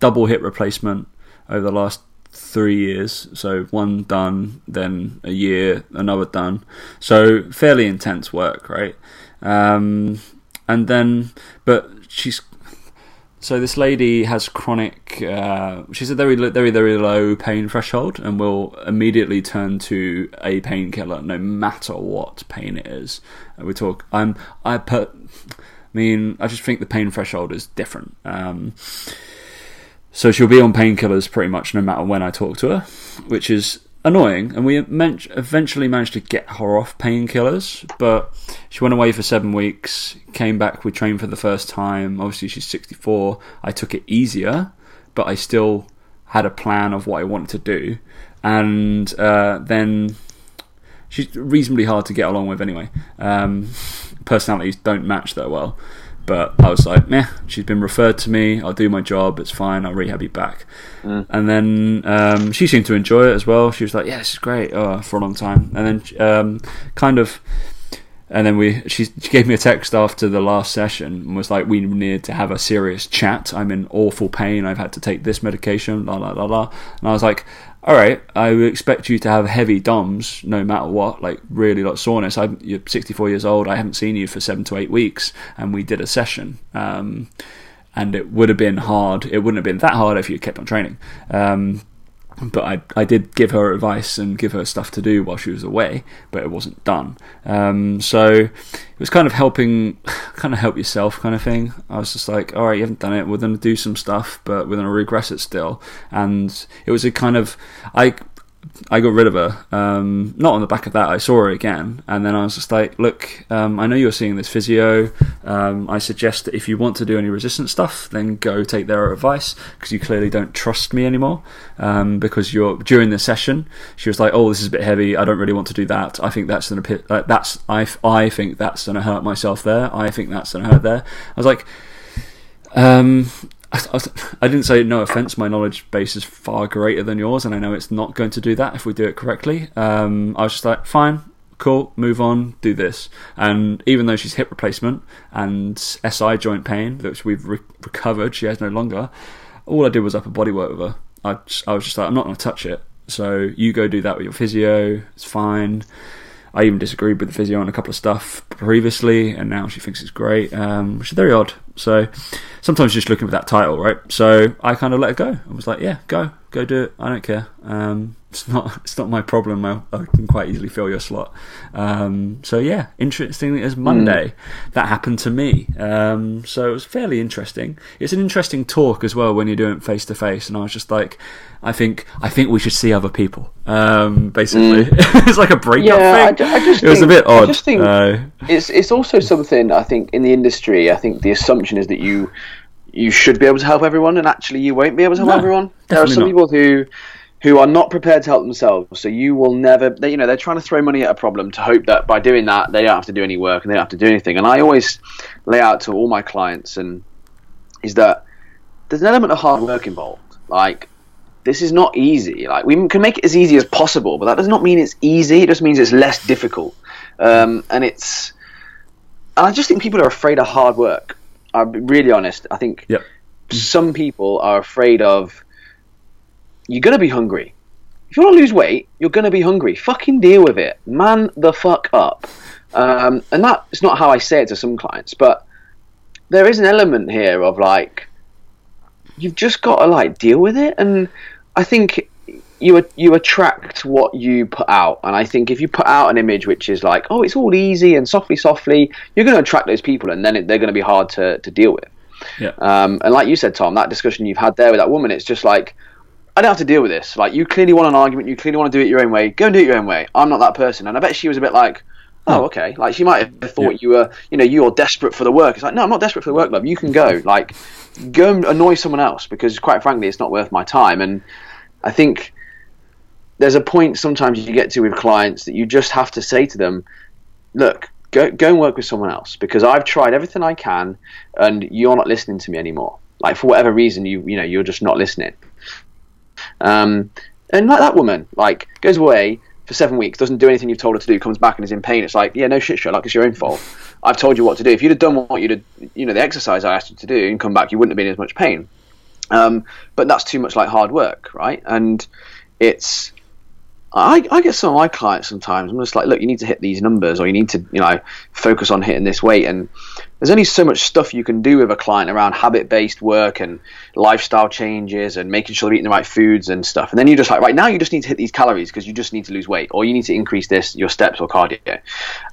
A: double hip replacement over the last three years. So one done, then a year, another done. So fairly intense work, right? Um, and then, but she's so this lady has chronic. Uh, she's a very, very, very low pain threshold, and will immediately turn to a painkiller no matter what pain it is. We talk. I'm. I put. I mean, I just think the pain threshold is different. Um, so she'll be on painkillers pretty much no matter when I talk to her, which is annoying. And we eventually managed to get her off painkillers, but she went away for seven weeks, came back, we trained for the first time. Obviously, she's 64. I took it easier, but I still had a plan of what I wanted to do. And uh, then she's reasonably hard to get along with anyway. Um, personalities don't match that well. But I was like, meh, she's been referred to me. I'll do my job. It's fine. I'll rehab you back. Mm. And then um, she seemed to enjoy it as well. She was like, yeah, this is great oh, for a long time. And then um, kind of. And then we, she, she gave me a text after the last session and was like, "We need to have a serious chat. I'm in awful pain. I've had to take this medication, la la la la." And I was like, all right, I would expect you to have heavy DOMs no matter what, like really like soreness. I'm, you're 64 years old. I haven't seen you for seven to eight weeks, and we did a session. Um, and it would have been hard. It wouldn't have been that hard if you kept on training. Um, but I, I did give her advice and give her stuff to do while she was away, but it wasn't done. Um, so it was kind of helping, *sighs* kind of help yourself kind of thing. I was just like, all right, you haven't done it. We're going to do some stuff, but we're going to regress it still. And it was a kind of, I I got rid of her. Um, not on the back of that, I saw her again, and then I was just like, "Look, um, I know you're seeing this physio. Um, I suggest that if you want to do any resistance stuff, then go take their advice because you clearly don't trust me anymore. Um, because you're during the session, she was like, "Oh, this is a bit heavy. I don't really want to do that. I think that's uh, that's I I think that's going to hurt myself there. I think that's going to hurt there." I was like. Um, I, I, didn't say no offense. My knowledge base is far greater than yours, and I know it's not going to do that if we do it correctly. Um, I was just like, fine, cool, move on, do this. And even though she's hip replacement and SI joint pain, which we've re- recovered, she has no longer. All I did was upper body work with her. I, just, I was just like, I'm not going to touch it. So you go do that with your physio. It's fine. I even disagreed with the physio on a couple of stuff previously, and now she thinks it's great, um, which is very odd. So sometimes just looking for that title, right? So I kind of let it go. I was like, yeah, go, go do it. I don't care. Um, *laughs* it's not, it's not my problem. I, I, can quite easily fill your slot. Um, so yeah, interestingly, as Monday, mm. that happened to me. Um, so it was fairly interesting. It's an interesting talk as well when you're doing it face to face. And I was just like, I think, I think we should see other people. Um, basically, mm. *laughs* it's like a breakup yeah, thing. I, I just it was a bit odd. I just
B: think uh, it's it's also something I think in the industry. I think the assumption is that you you should be able to help everyone, and actually you won't be able to help no, everyone. There are some not. people who who are not prepared to help themselves. So you will never, they, you know, they're trying to throw money at a problem to hope that by doing that they don't have to do any work and they don't have to do anything. And I always lay out to all my clients and is that there's an element of hard work involved. Like this is not easy. Like we can make it as easy as possible, but that does not mean it's easy. It just means it's less difficult. Um, and it's, and I just think people are afraid of hard work. I'm really honest. I think
A: Yep.
B: some people are afraid of you're gonna be hungry. If you want to lose weight, you're gonna be hungry. Fucking deal with it. Man the fuck up. Um, and that's not how I say it to some clients, but there is an element here of like you've just got to like deal with it. And I think you you attract what you put out. And I think if you put out an image which is like, oh, it's all easy and softly, softly, you're going to attract those people, and then it, they're going to be hard to, to deal with.
A: Yeah.
B: Um, and like you said, Tom, that discussion you've had there with that woman, it's just like, I don't have to deal with this. Like, you clearly want an argument, you clearly want to do it your own way. Go and do it your own way. I'm not that person. And I bet she was a bit like, oh, okay. Like, she might have thought
A: Yeah.
B: you were, you know, you're desperate for the work. It's like, no, I'm not desperate for the work, love. You can go. Like, go and annoy someone else because, quite frankly, it's not worth my time. And I think there's a point sometimes you get to with clients that you just have to say to them, look, go go and work with someone else because I've tried everything I can and you're not listening to me anymore. Like for whatever reason, you you know you're just not listening. Um, and like that woman, like goes away for seven weeks, doesn't do anything you've told her to do, comes back and is in pain. It's like, yeah, no shit, Sherlock, it's your own fault. I've told you what to do. If you'd have done what you'd, have, you know, the exercise I asked you to do and come back, you wouldn't have been in as much pain. Um, but that's too much like hard work, right? And it's I, I get some of my clients sometimes. I'm just like, look, you need to hit these numbers, or you need to, you know, focus on hitting this weight. And there's only so much stuff you can do with a client around habit-based work and lifestyle changes and making sure they're eating the right foods and stuff. And then you're just like, right now, you just need to hit these calories because you just need to lose weight, or you need to increase this your steps or cardio.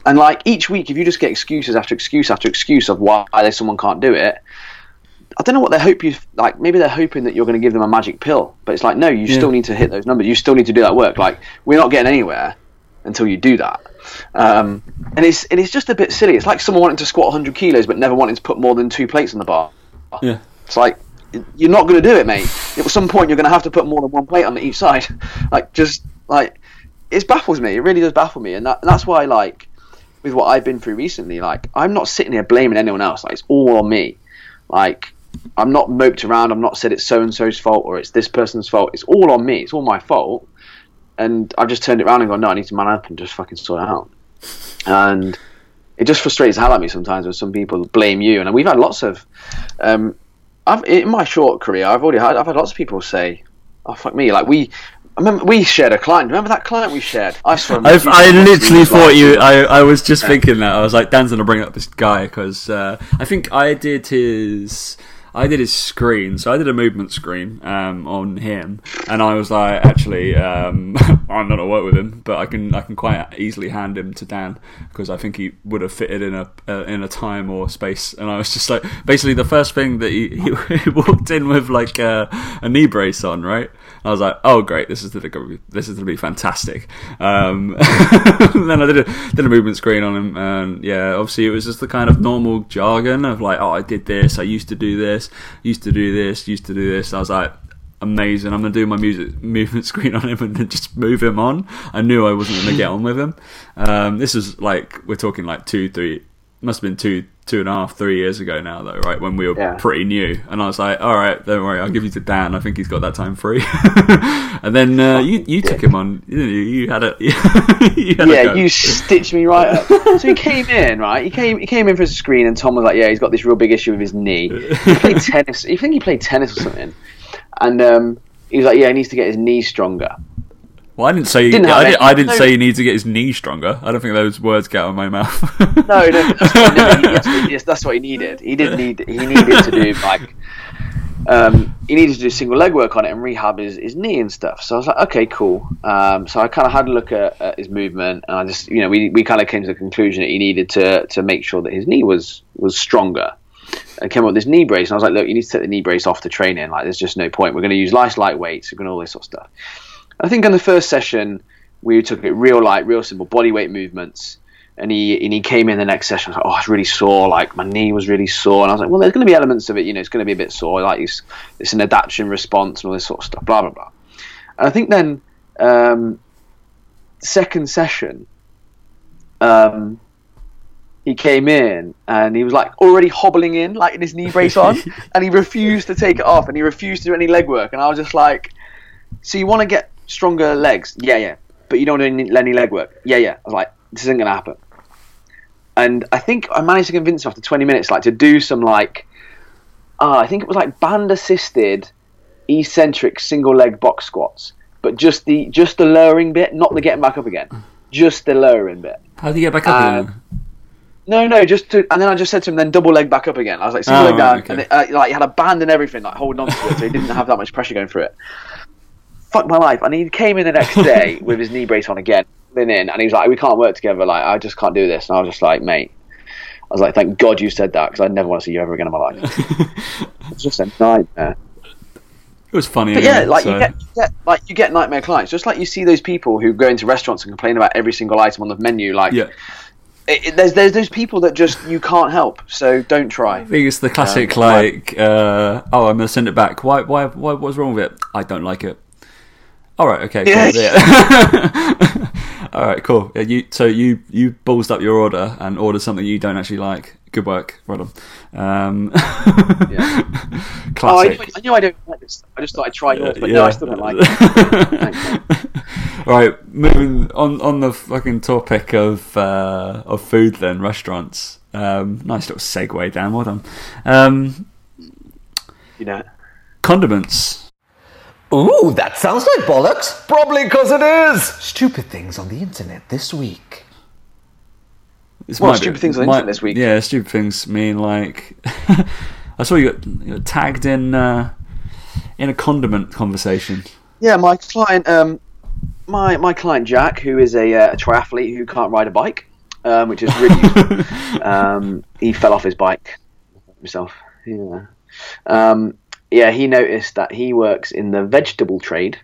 B: And like each week, if you just get excuses after excuse after excuse of why someone can't do it, I don't know what they hope you like. Maybe they're hoping that you're going to give them a magic pill, but it's like no, you
A: Yeah.
B: still need to hit those numbers. You still need to do that work. Like we're not getting anywhere until you do that. Um, and it's and it's just a bit silly. It's like someone wanting to squat 100 kilos but never wanting to put more than two plates on the bar.
A: Yeah.
B: It's like you're not going to do it, mate. At some point, you're going to have to put more than one plate on each side. *laughs* Like just like it baffles me. It really does baffle me, and, that, and that's why like with what I've been through recently, like I'm not sitting here blaming anyone else. Like it's all on me. Like I'm not moped around. I'm not said it's so and so's fault or it's this person's fault. It's all on me. It's all my fault. And I've just turned it around and gone, no, I need to man up and just fucking sort it out. And it just frustrates the hell out of me sometimes when some people blame you. And we've had lots of, um, I've in my short career, I've already had, I've had lots of people say, oh fuck me, like we. I remember we shared a client. Remember that client we shared? I saw him.
A: I've, I literally thought you. I, I was just thinking that. I was like, Dan's gonna bring up this guy because uh, I think I did his. I did his screen, so I did a movement screen um, on him, and I was like, actually, um, *laughs* I'm not gonna work with him, but I can I can quite easily hand him to Dan because I think he would have fitted in a uh, in a time or space, and I was just like, basically, the first thing that he, he, *laughs* he walked in with like a, a knee brace on, right? I was like, oh great, this is gonna be, this is gonna be fantastic. Um, *laughs* then I did a did a movement screen on him, and yeah, obviously it was just the kind of normal jargon of like, oh, I did this, I used to do this, used to do this, used to do this. I was like, amazing. I'm gonna do my music *laughs* movement screen on him and then just move him on. I knew I wasn't gonna get on with him. Um, this is like we're talking like two, three, must have been two, two and a half, three years ago now though, right? When we were
B: Yeah.
A: pretty new, and I was like, all right, don't worry, I'll give you to Dan. I think he's got that time free. *laughs* and then uh, you you took him on. You, you had a *laughs* you had
B: yeah,
A: go.
B: you stitched me right up. so he came in, right? He came, he came in for a screen, and Tom was like, "Yeah, he's got this real big issue with his knee. He played *laughs* tennis. You think he played tennis or something?" And um, he was like, "Yeah, he needs to get his knee stronger."
A: Well, I didn't say
B: Didn't
A: I, didn't, I didn't
B: no.
A: say you need to get his knee stronger. I don't think those words get out of my mouth. *laughs*
B: No, no, *laughs* that's what, he- yes, yes, that's what he needed. He didn't need. He needed to do like. Um, he needed to do single leg work on it and rehab his, his knee and stuff. So I was like, okay, cool. Um, so I kind of had a look at, at his movement, and I just, you know, we, we kind of came to the conclusion that he needed to to make sure that his knee was was stronger. And came up with this knee brace, and I was like, look, you need to take the knee brace off the training. Like, there's just no point. We're going to use nice light weights. We're going to all this sort of stuff. I think in the first session we took it real light, real simple body weight movements. And he and he came in the next session. I was like, oh, it's really sore. Like my knee was really sore. And I was like, well, there's going to be elements of it. You know, it's going to be a bit sore. Like it's it's an adaptation response and all this sort of stuff. Blah blah blah. And I think then um, second session, um, he came in and he was like already hobbling in, like in his knee brace on, *laughs* and he refused to take it off and he refused to do any leg work. And I was just like, "So you want to get stronger legs? Yeah, yeah, but you don't do any, leg work? Yeah, yeah." I was like, "This isn't gonna happen." And I think I managed to convince him after 20 minutes, like to do some like, uh, I think it was like band assisted, eccentric single leg box squats, but just the just the lowering bit, not the getting back up again, just the lowering bit.
A: How do you get back up again?
B: No, no, just to, and then I just said to him, then double leg back up again. I was like, single
A: Oh,
B: leg down,
A: okay.
B: and it, uh, like he had a band and everything, like holding on to it, so he didn't have that much pressure going through it. Fuck my life, and he came in the next day *laughs* with his knee brace on again, then in, and he was like, we can't work together. Like, I just can't do this, and I was just like, mate. I was like, thank God you said that because I never want to see you ever again in my life. *laughs* it's just a nightmare.
A: It was funny.
B: But yeah, like
A: so-
B: you get, you get like you get nightmare clients, just like you see those people who go into restaurants and complain about every single item on the menu. Like,
A: yeah.
B: it, it- there's there's those people that just you can't help, so don't try.
A: I think it's the classic,
B: Um,
A: like, uh, oh, I'm going to send it back. Why, why, why, what's wrong with it? I don't like it. All right, okay, cool.
B: Yeah.
A: Yeah. *laughs* All right, cool. Yeah, you, so you, you ballsed up your order and ordered something you don't actually like. Good work, well done. Um, *laughs*
B: Yeah. *laughs* Oh, I knew, I knew I don't like this. I just thought I'd try yours, but
A: Yeah.
B: no, I still don't like it.
A: All right, moving on on the fucking topic of uh, of food, then restaurants. Um, nice little segue, Dan. Well done. Um,
B: You know,
A: condiments.
C: Ooh, that sounds like bollocks. Probably because it is. Stupid things on the internet this week.
A: This
B: What,
A: might be-
B: stupid things on the
A: might-
B: internet this week?
A: Yeah, stupid things mean like *laughs* I saw you got, you got tagged in uh, in a condiment conversation.
B: yeah, my client, um, my my client Jack, who is a, uh, a triathlete who can't ride a bike, um, which is really *laughs* um, he fell off his bike himself. Yeah. Um, yeah, he noticed that he works in the vegetable trade,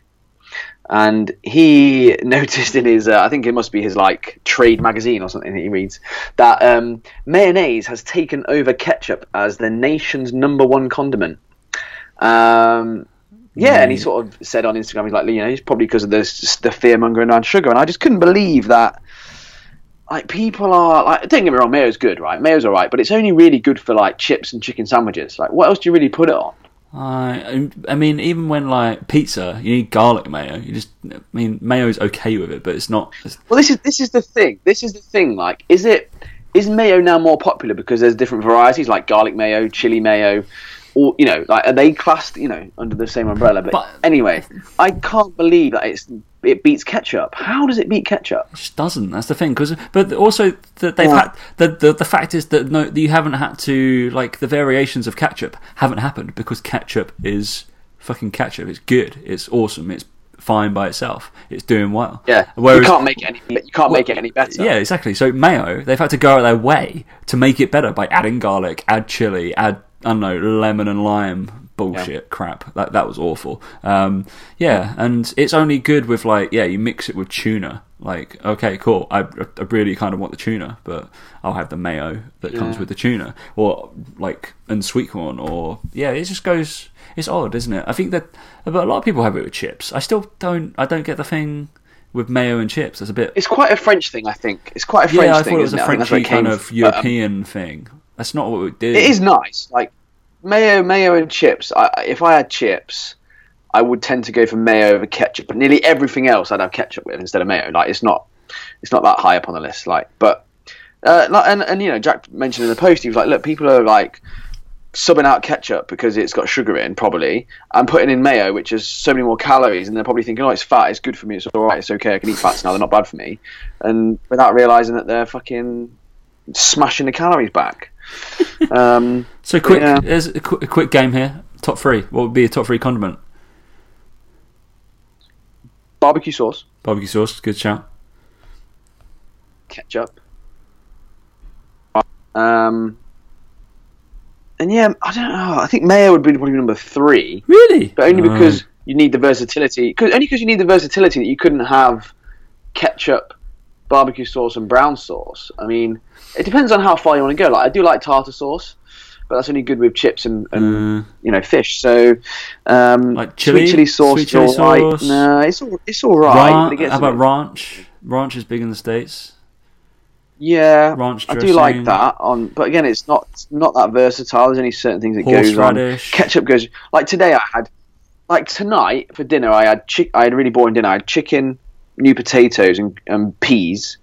B: and he *laughs* noticed in his, uh, I think it must be his like trade magazine or something that he reads, that um, mayonnaise has taken over ketchup as the nation's number one condiment. Um, yeah, and he sort of said on Instagram, he's like, you know, it's probably because of the the fear mongering around sugar, and I just couldn't believe that. Like people are like, don't get me wrong, mayo's good, right? Mayo's alright, but it's only really good for like chips and chicken sandwiches. Like, what else do you really put it on?
A: Uh, I I mean, even when like pizza, you need garlic mayo. You just, I mean, mayo's okay with it, but it's not. It's,
B: Well, this is this is the thing. This is the thing. Like, is it is mayo now more popular because there's different varieties like garlic mayo, chili mayo, or you know, like are they classed you know under the same umbrella? But,
A: But-
B: anyway, I can't believe that it's it beats ketchup. How does it beat ketchup?
A: It just doesn't. That's the thing. Cause, but also that they've
B: Yeah.
A: had the, the the fact is that no, you haven't had to like the variations of ketchup haven't happened because ketchup is fucking ketchup. It's good. It's awesome. It's fine by itself. It's doing well.
B: Yeah,
A: Whereas,
B: you can't make it any. You can't make it any better.
A: Yeah, exactly. So mayo, they've had to go out their way to make it better by adding garlic, add chili, add I don't know lemon and lime bullshit crap. That that was awful. Um, yeah, and it's only good with like yeah, you mix it with tuna. Like okay, cool. I, I really kind of want the tuna, but I'll have the mayo that comes with the tuna, or like and sweet corn, or yeah, it just goes. It's odd, isn't it? I think that, but a lot of people have it with chips. I still don't. I don't get the thing with mayo and chips. That's a bit
B: It's quite a French thing, I think. It's quite a French
A: yeah, I
B: thing.
A: thought it was
B: isn't think that's where
A: Frenchy kind of
B: from.
A: European thing. That's not what we do.
B: It is nice. Like mayo, mayo and chips. I, if I had chips, I would tend to go for mayo over ketchup. But nearly everything else, I'd have ketchup with instead of mayo. Like it's not, it's not that high up on the list. Like, but uh, and and you know, Jack mentioned in the post, he was like, look, people are like subbing out ketchup because it's got sugar in, probably, and putting in mayo, which has so many more calories, and they're probably thinking, oh, it's fat, it's good for me, it's all right, it's okay, I can eat fats now, they're not bad for me, and without realizing that they're fucking smashing the calories back. *laughs* Um,
A: so quick.
B: yeah.
A: There's a, qu- a quick game here. Top three. What would be a top three condiment?
B: barbecue sauce,
A: Barbecue sauce. Good shout.
B: ketchup, um, and yeah, I don't know. I think mayo would be probably number three,
A: Really?
B: but only because you need the versatility. Cause, only because you need the versatility that you couldn't have ketchup, barbecue sauce, and brown sauce. I mean, it depends on how far you want to go. Like I do like tartar sauce. but that's only good with chips and, and you know fish. So um,
A: Like chili?
B: sweet chili sauce,
A: Sweet chili
B: all right. No, it's all it's all right.
A: Ran-
B: it
A: how about
B: bit-
A: ranch? Ranch is big in the states.
B: Yeah,
A: ranch
B: I do like that. On, but again, it's not not that versatile. There's only certain things it goes on.
A: Horseradish.
B: Ketchup goes like today. I had like tonight for dinner. I had chick. I had a really boring dinner. I had chicken, new potatoes, and, and peas,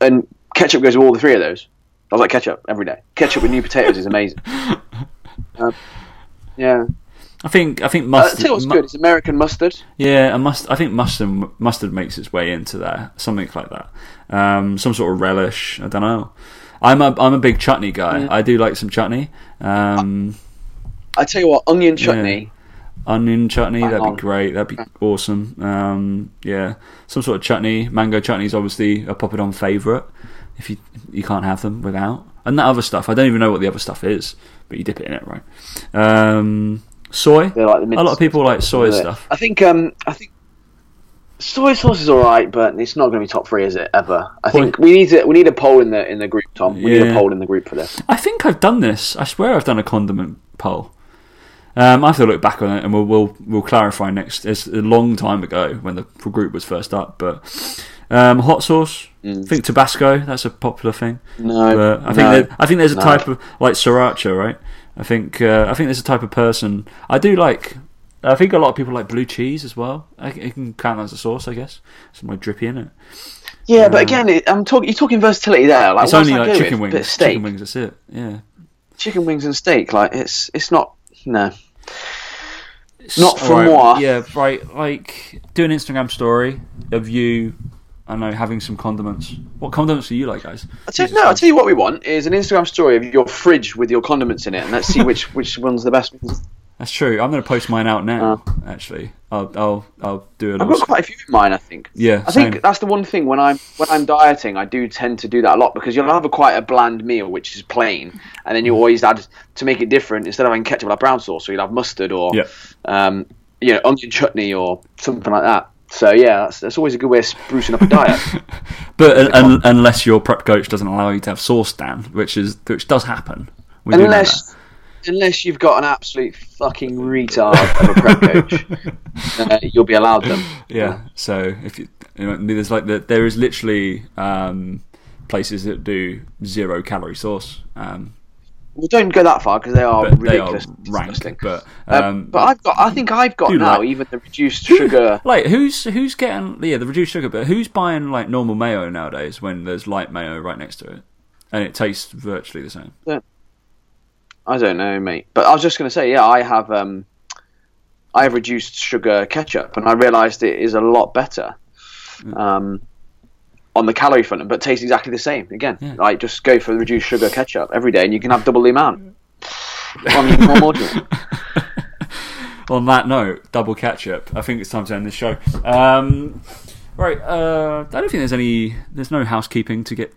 B: and ketchup goes with all the three of those. I was like ketchup every day. Ketchup with new potatoes is amazing. *laughs* Um, yeah,
A: I think I think
B: uh,
A: mustard.
B: tell you what's good. It's American mustard.
A: Yeah, and must I think mustard mustard makes its way into there, something like that. Um, some sort of relish. I don't know. I'm a I'm a big chutney guy. I do like some chutney. Um,
B: I tell you what, onion chutney.
A: Onion chutney, that'd be great. That'd be awesome. Um, yeah, some sort of chutney. Mango chutney is obviously a pop it on favourite. If you you can't have them without, and that other stuff, I don't even know what the other stuff is, but you dip it in it, right? Um, soy.
B: Like
A: a lot of people like soy
B: Yeah.
A: stuff.
B: I think um I think soy sauce is all right, but it's not going to be top three, is it? Ever? I think we need to we need a poll in the in the group, Tom. We need a poll in the group for this.
A: I think I've done this. I swear I've done a condiment poll. Um, I have to look back on it, and we'll we'll, we'll clarify next. It's a long time ago when the group was first up, but um, hot sauce. I think Tabasco. That's a popular thing.
B: Mm. No,
A: But I think
B: no,
A: I think there's a
B: no.
A: type of like sriracha, right? I think uh, I think there's a type of person. I do like. I think a lot of people like blue cheese as well. I, it can count as a sauce, I guess. It's my drippy in it.
B: Yeah, but again, it, I'm talking. You're talking versatility there. Like,
A: It's only like chicken
B: with? Bit of
A: wings.
B: steak,
A: Chicken wings. That's it. Yeah.
B: chicken wings and steak. Like it's it's not no. Not for
A: alright,
B: moi.
A: Yeah, right. Like do an Instagram story of you. I know having some condiments. What condiments do you like, guys?
B: I tell, no, I'll tell you what we want is an Instagram story of your fridge with your condiments in it, and let's see which *laughs* which one's the best.
A: That's true. I'm going to post mine out now. Actually, I'll I'll I'll do
B: Uh. I've got quite a few in mine. I think.
A: Yeah,
B: I think that's the one thing when I'm when I'm dieting, I do tend to do that a lot because you'll have a quite a bland meal which is plain, and then you always add to make it different. Instead of having ketchup, have brown sauce, or you'll have mustard, or
A: Yeah.
B: um, you know, onion chutney, or something like that. So yeah, that's, that's always a good way of sprucing up a diet. *laughs*
A: But un- un- unless your prep coach doesn't allow you to have sauce, Dan, which is which does happen. We
B: unless unless you've got an absolute fucking retard of a prep coach, *laughs* uh, you'll be allowed them.
A: yeah. So if you, you know, there's like the, there is literally um, places that do zero calorie sauce. Um,
B: Well, don't go that far because they are
A: but they are rank. But
B: Uh,
A: um,
B: but I've got, I think I've got now
A: like-
B: even the reduced sugar.
A: Like who's who's getting yeah the reduced sugar, but who's buying like normal mayo nowadays when there's light mayo right next to it, and it tastes virtually the same.
B: I don't know, mate. But I was just going to say, yeah, I have, um, I have reduced sugar ketchup, and I realised it is a lot better, um, on the calorie front, but tastes exactly the same. Again,
A: Yeah.
B: like just go for the reduced sugar ketchup every day, and you can have double the amount. *laughs* Well, more? *laughs*
A: On that note, double ketchup. I think it's time to end this show. Um, right, uh, I don't think there's any. There's no housekeeping to get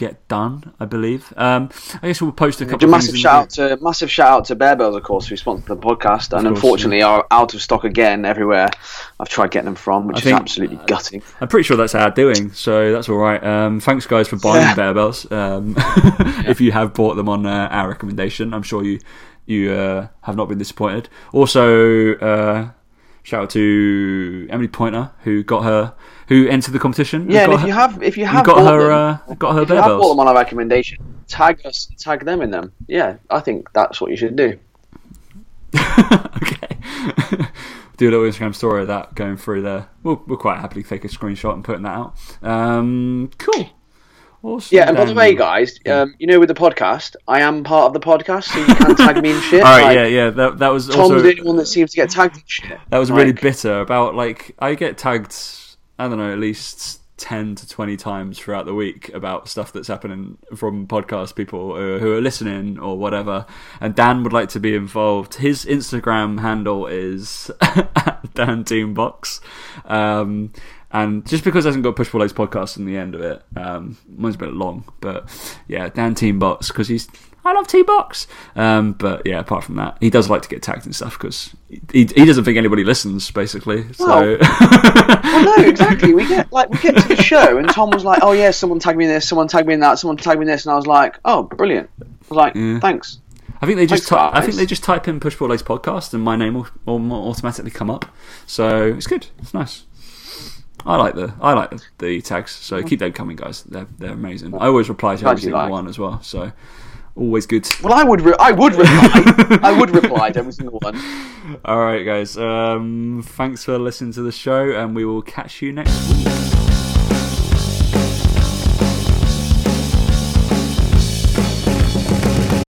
A: get done. I believe. Um, I guess we'll post a couple. Of
B: massive shout out to massive shout out to Barebells, of course, who sponsored the podcast, and
A: course,
B: unfortunately are out of stock again everywhere. I've tried getting them from, which
A: I
B: is
A: think-
B: absolutely gutting.
A: I'm pretty sure that's our doing, so that's all right. Um, thanks, guys, for buying
B: Yeah.
A: Barebells. Um, *laughs* If you have bought them on uh, our recommendation, I'm sure you you uh, have not been disappointed. Also, uh, shout out to Emily Pointer who got her who entered the competition.
B: Yeah, and if
A: her-
B: you have if you have
A: got her
B: them,
A: uh, got her
B: if you have bought them on our recommendation, tag us, tag them in them. Yeah, I think that's what you should do. *laughs*
A: okay. *laughs* Do a little Instagram story of that going through there. We'll, we'll quite happily take a screenshot and putting that out. Um, cool. Awesome.
B: Yeah, and by the way, guys, um, you know, with the podcast, I am part of the podcast, so you can tag me in *laughs* shit.
A: All right,
B: Like,
A: yeah, yeah. That that was
B: Tom's
A: also
B: the only one that seems to get tagged in shit.
A: that was really bitter about like I get tagged. I don't know, at least ten to twenty times throughout the week about stuff that's happening from podcast people uh, who are listening or whatever. And Dan would like to be involved. His Instagram handle is *laughs* Dan Teambox. Um, and just because it hasn't got Push Pull Legs podcast in the end of it, um, mine's a bit long, but yeah, Dan Teambox because he's I love T Box. Um, but yeah, apart from that, he does like to get tagged and stuff because he, he doesn't think anybody listens, basically. So
B: Well, *laughs* well, no, exactly. We get like we get to the show, and Tom was like, "Oh yeah, someone tagged me in this, someone tagged me in that, someone tagged me in this," and I was like, "Oh, brilliant!" I was like, "Thanks."
A: I think they just
B: Thanks,
A: I think they just type in Push Pull Legs podcast and my name will, will automatically come up. So it's good. It's nice. I like the I like the, the tags. So keep them coming, guys. They're they're amazing. I always reply to every single
B: like.
A: one as well. So always good.
B: Well, I would, re- I would reply, *laughs* I would reply to every single one.
A: All right, guys. Um, thanks for listening to the show, and we will catch you next week.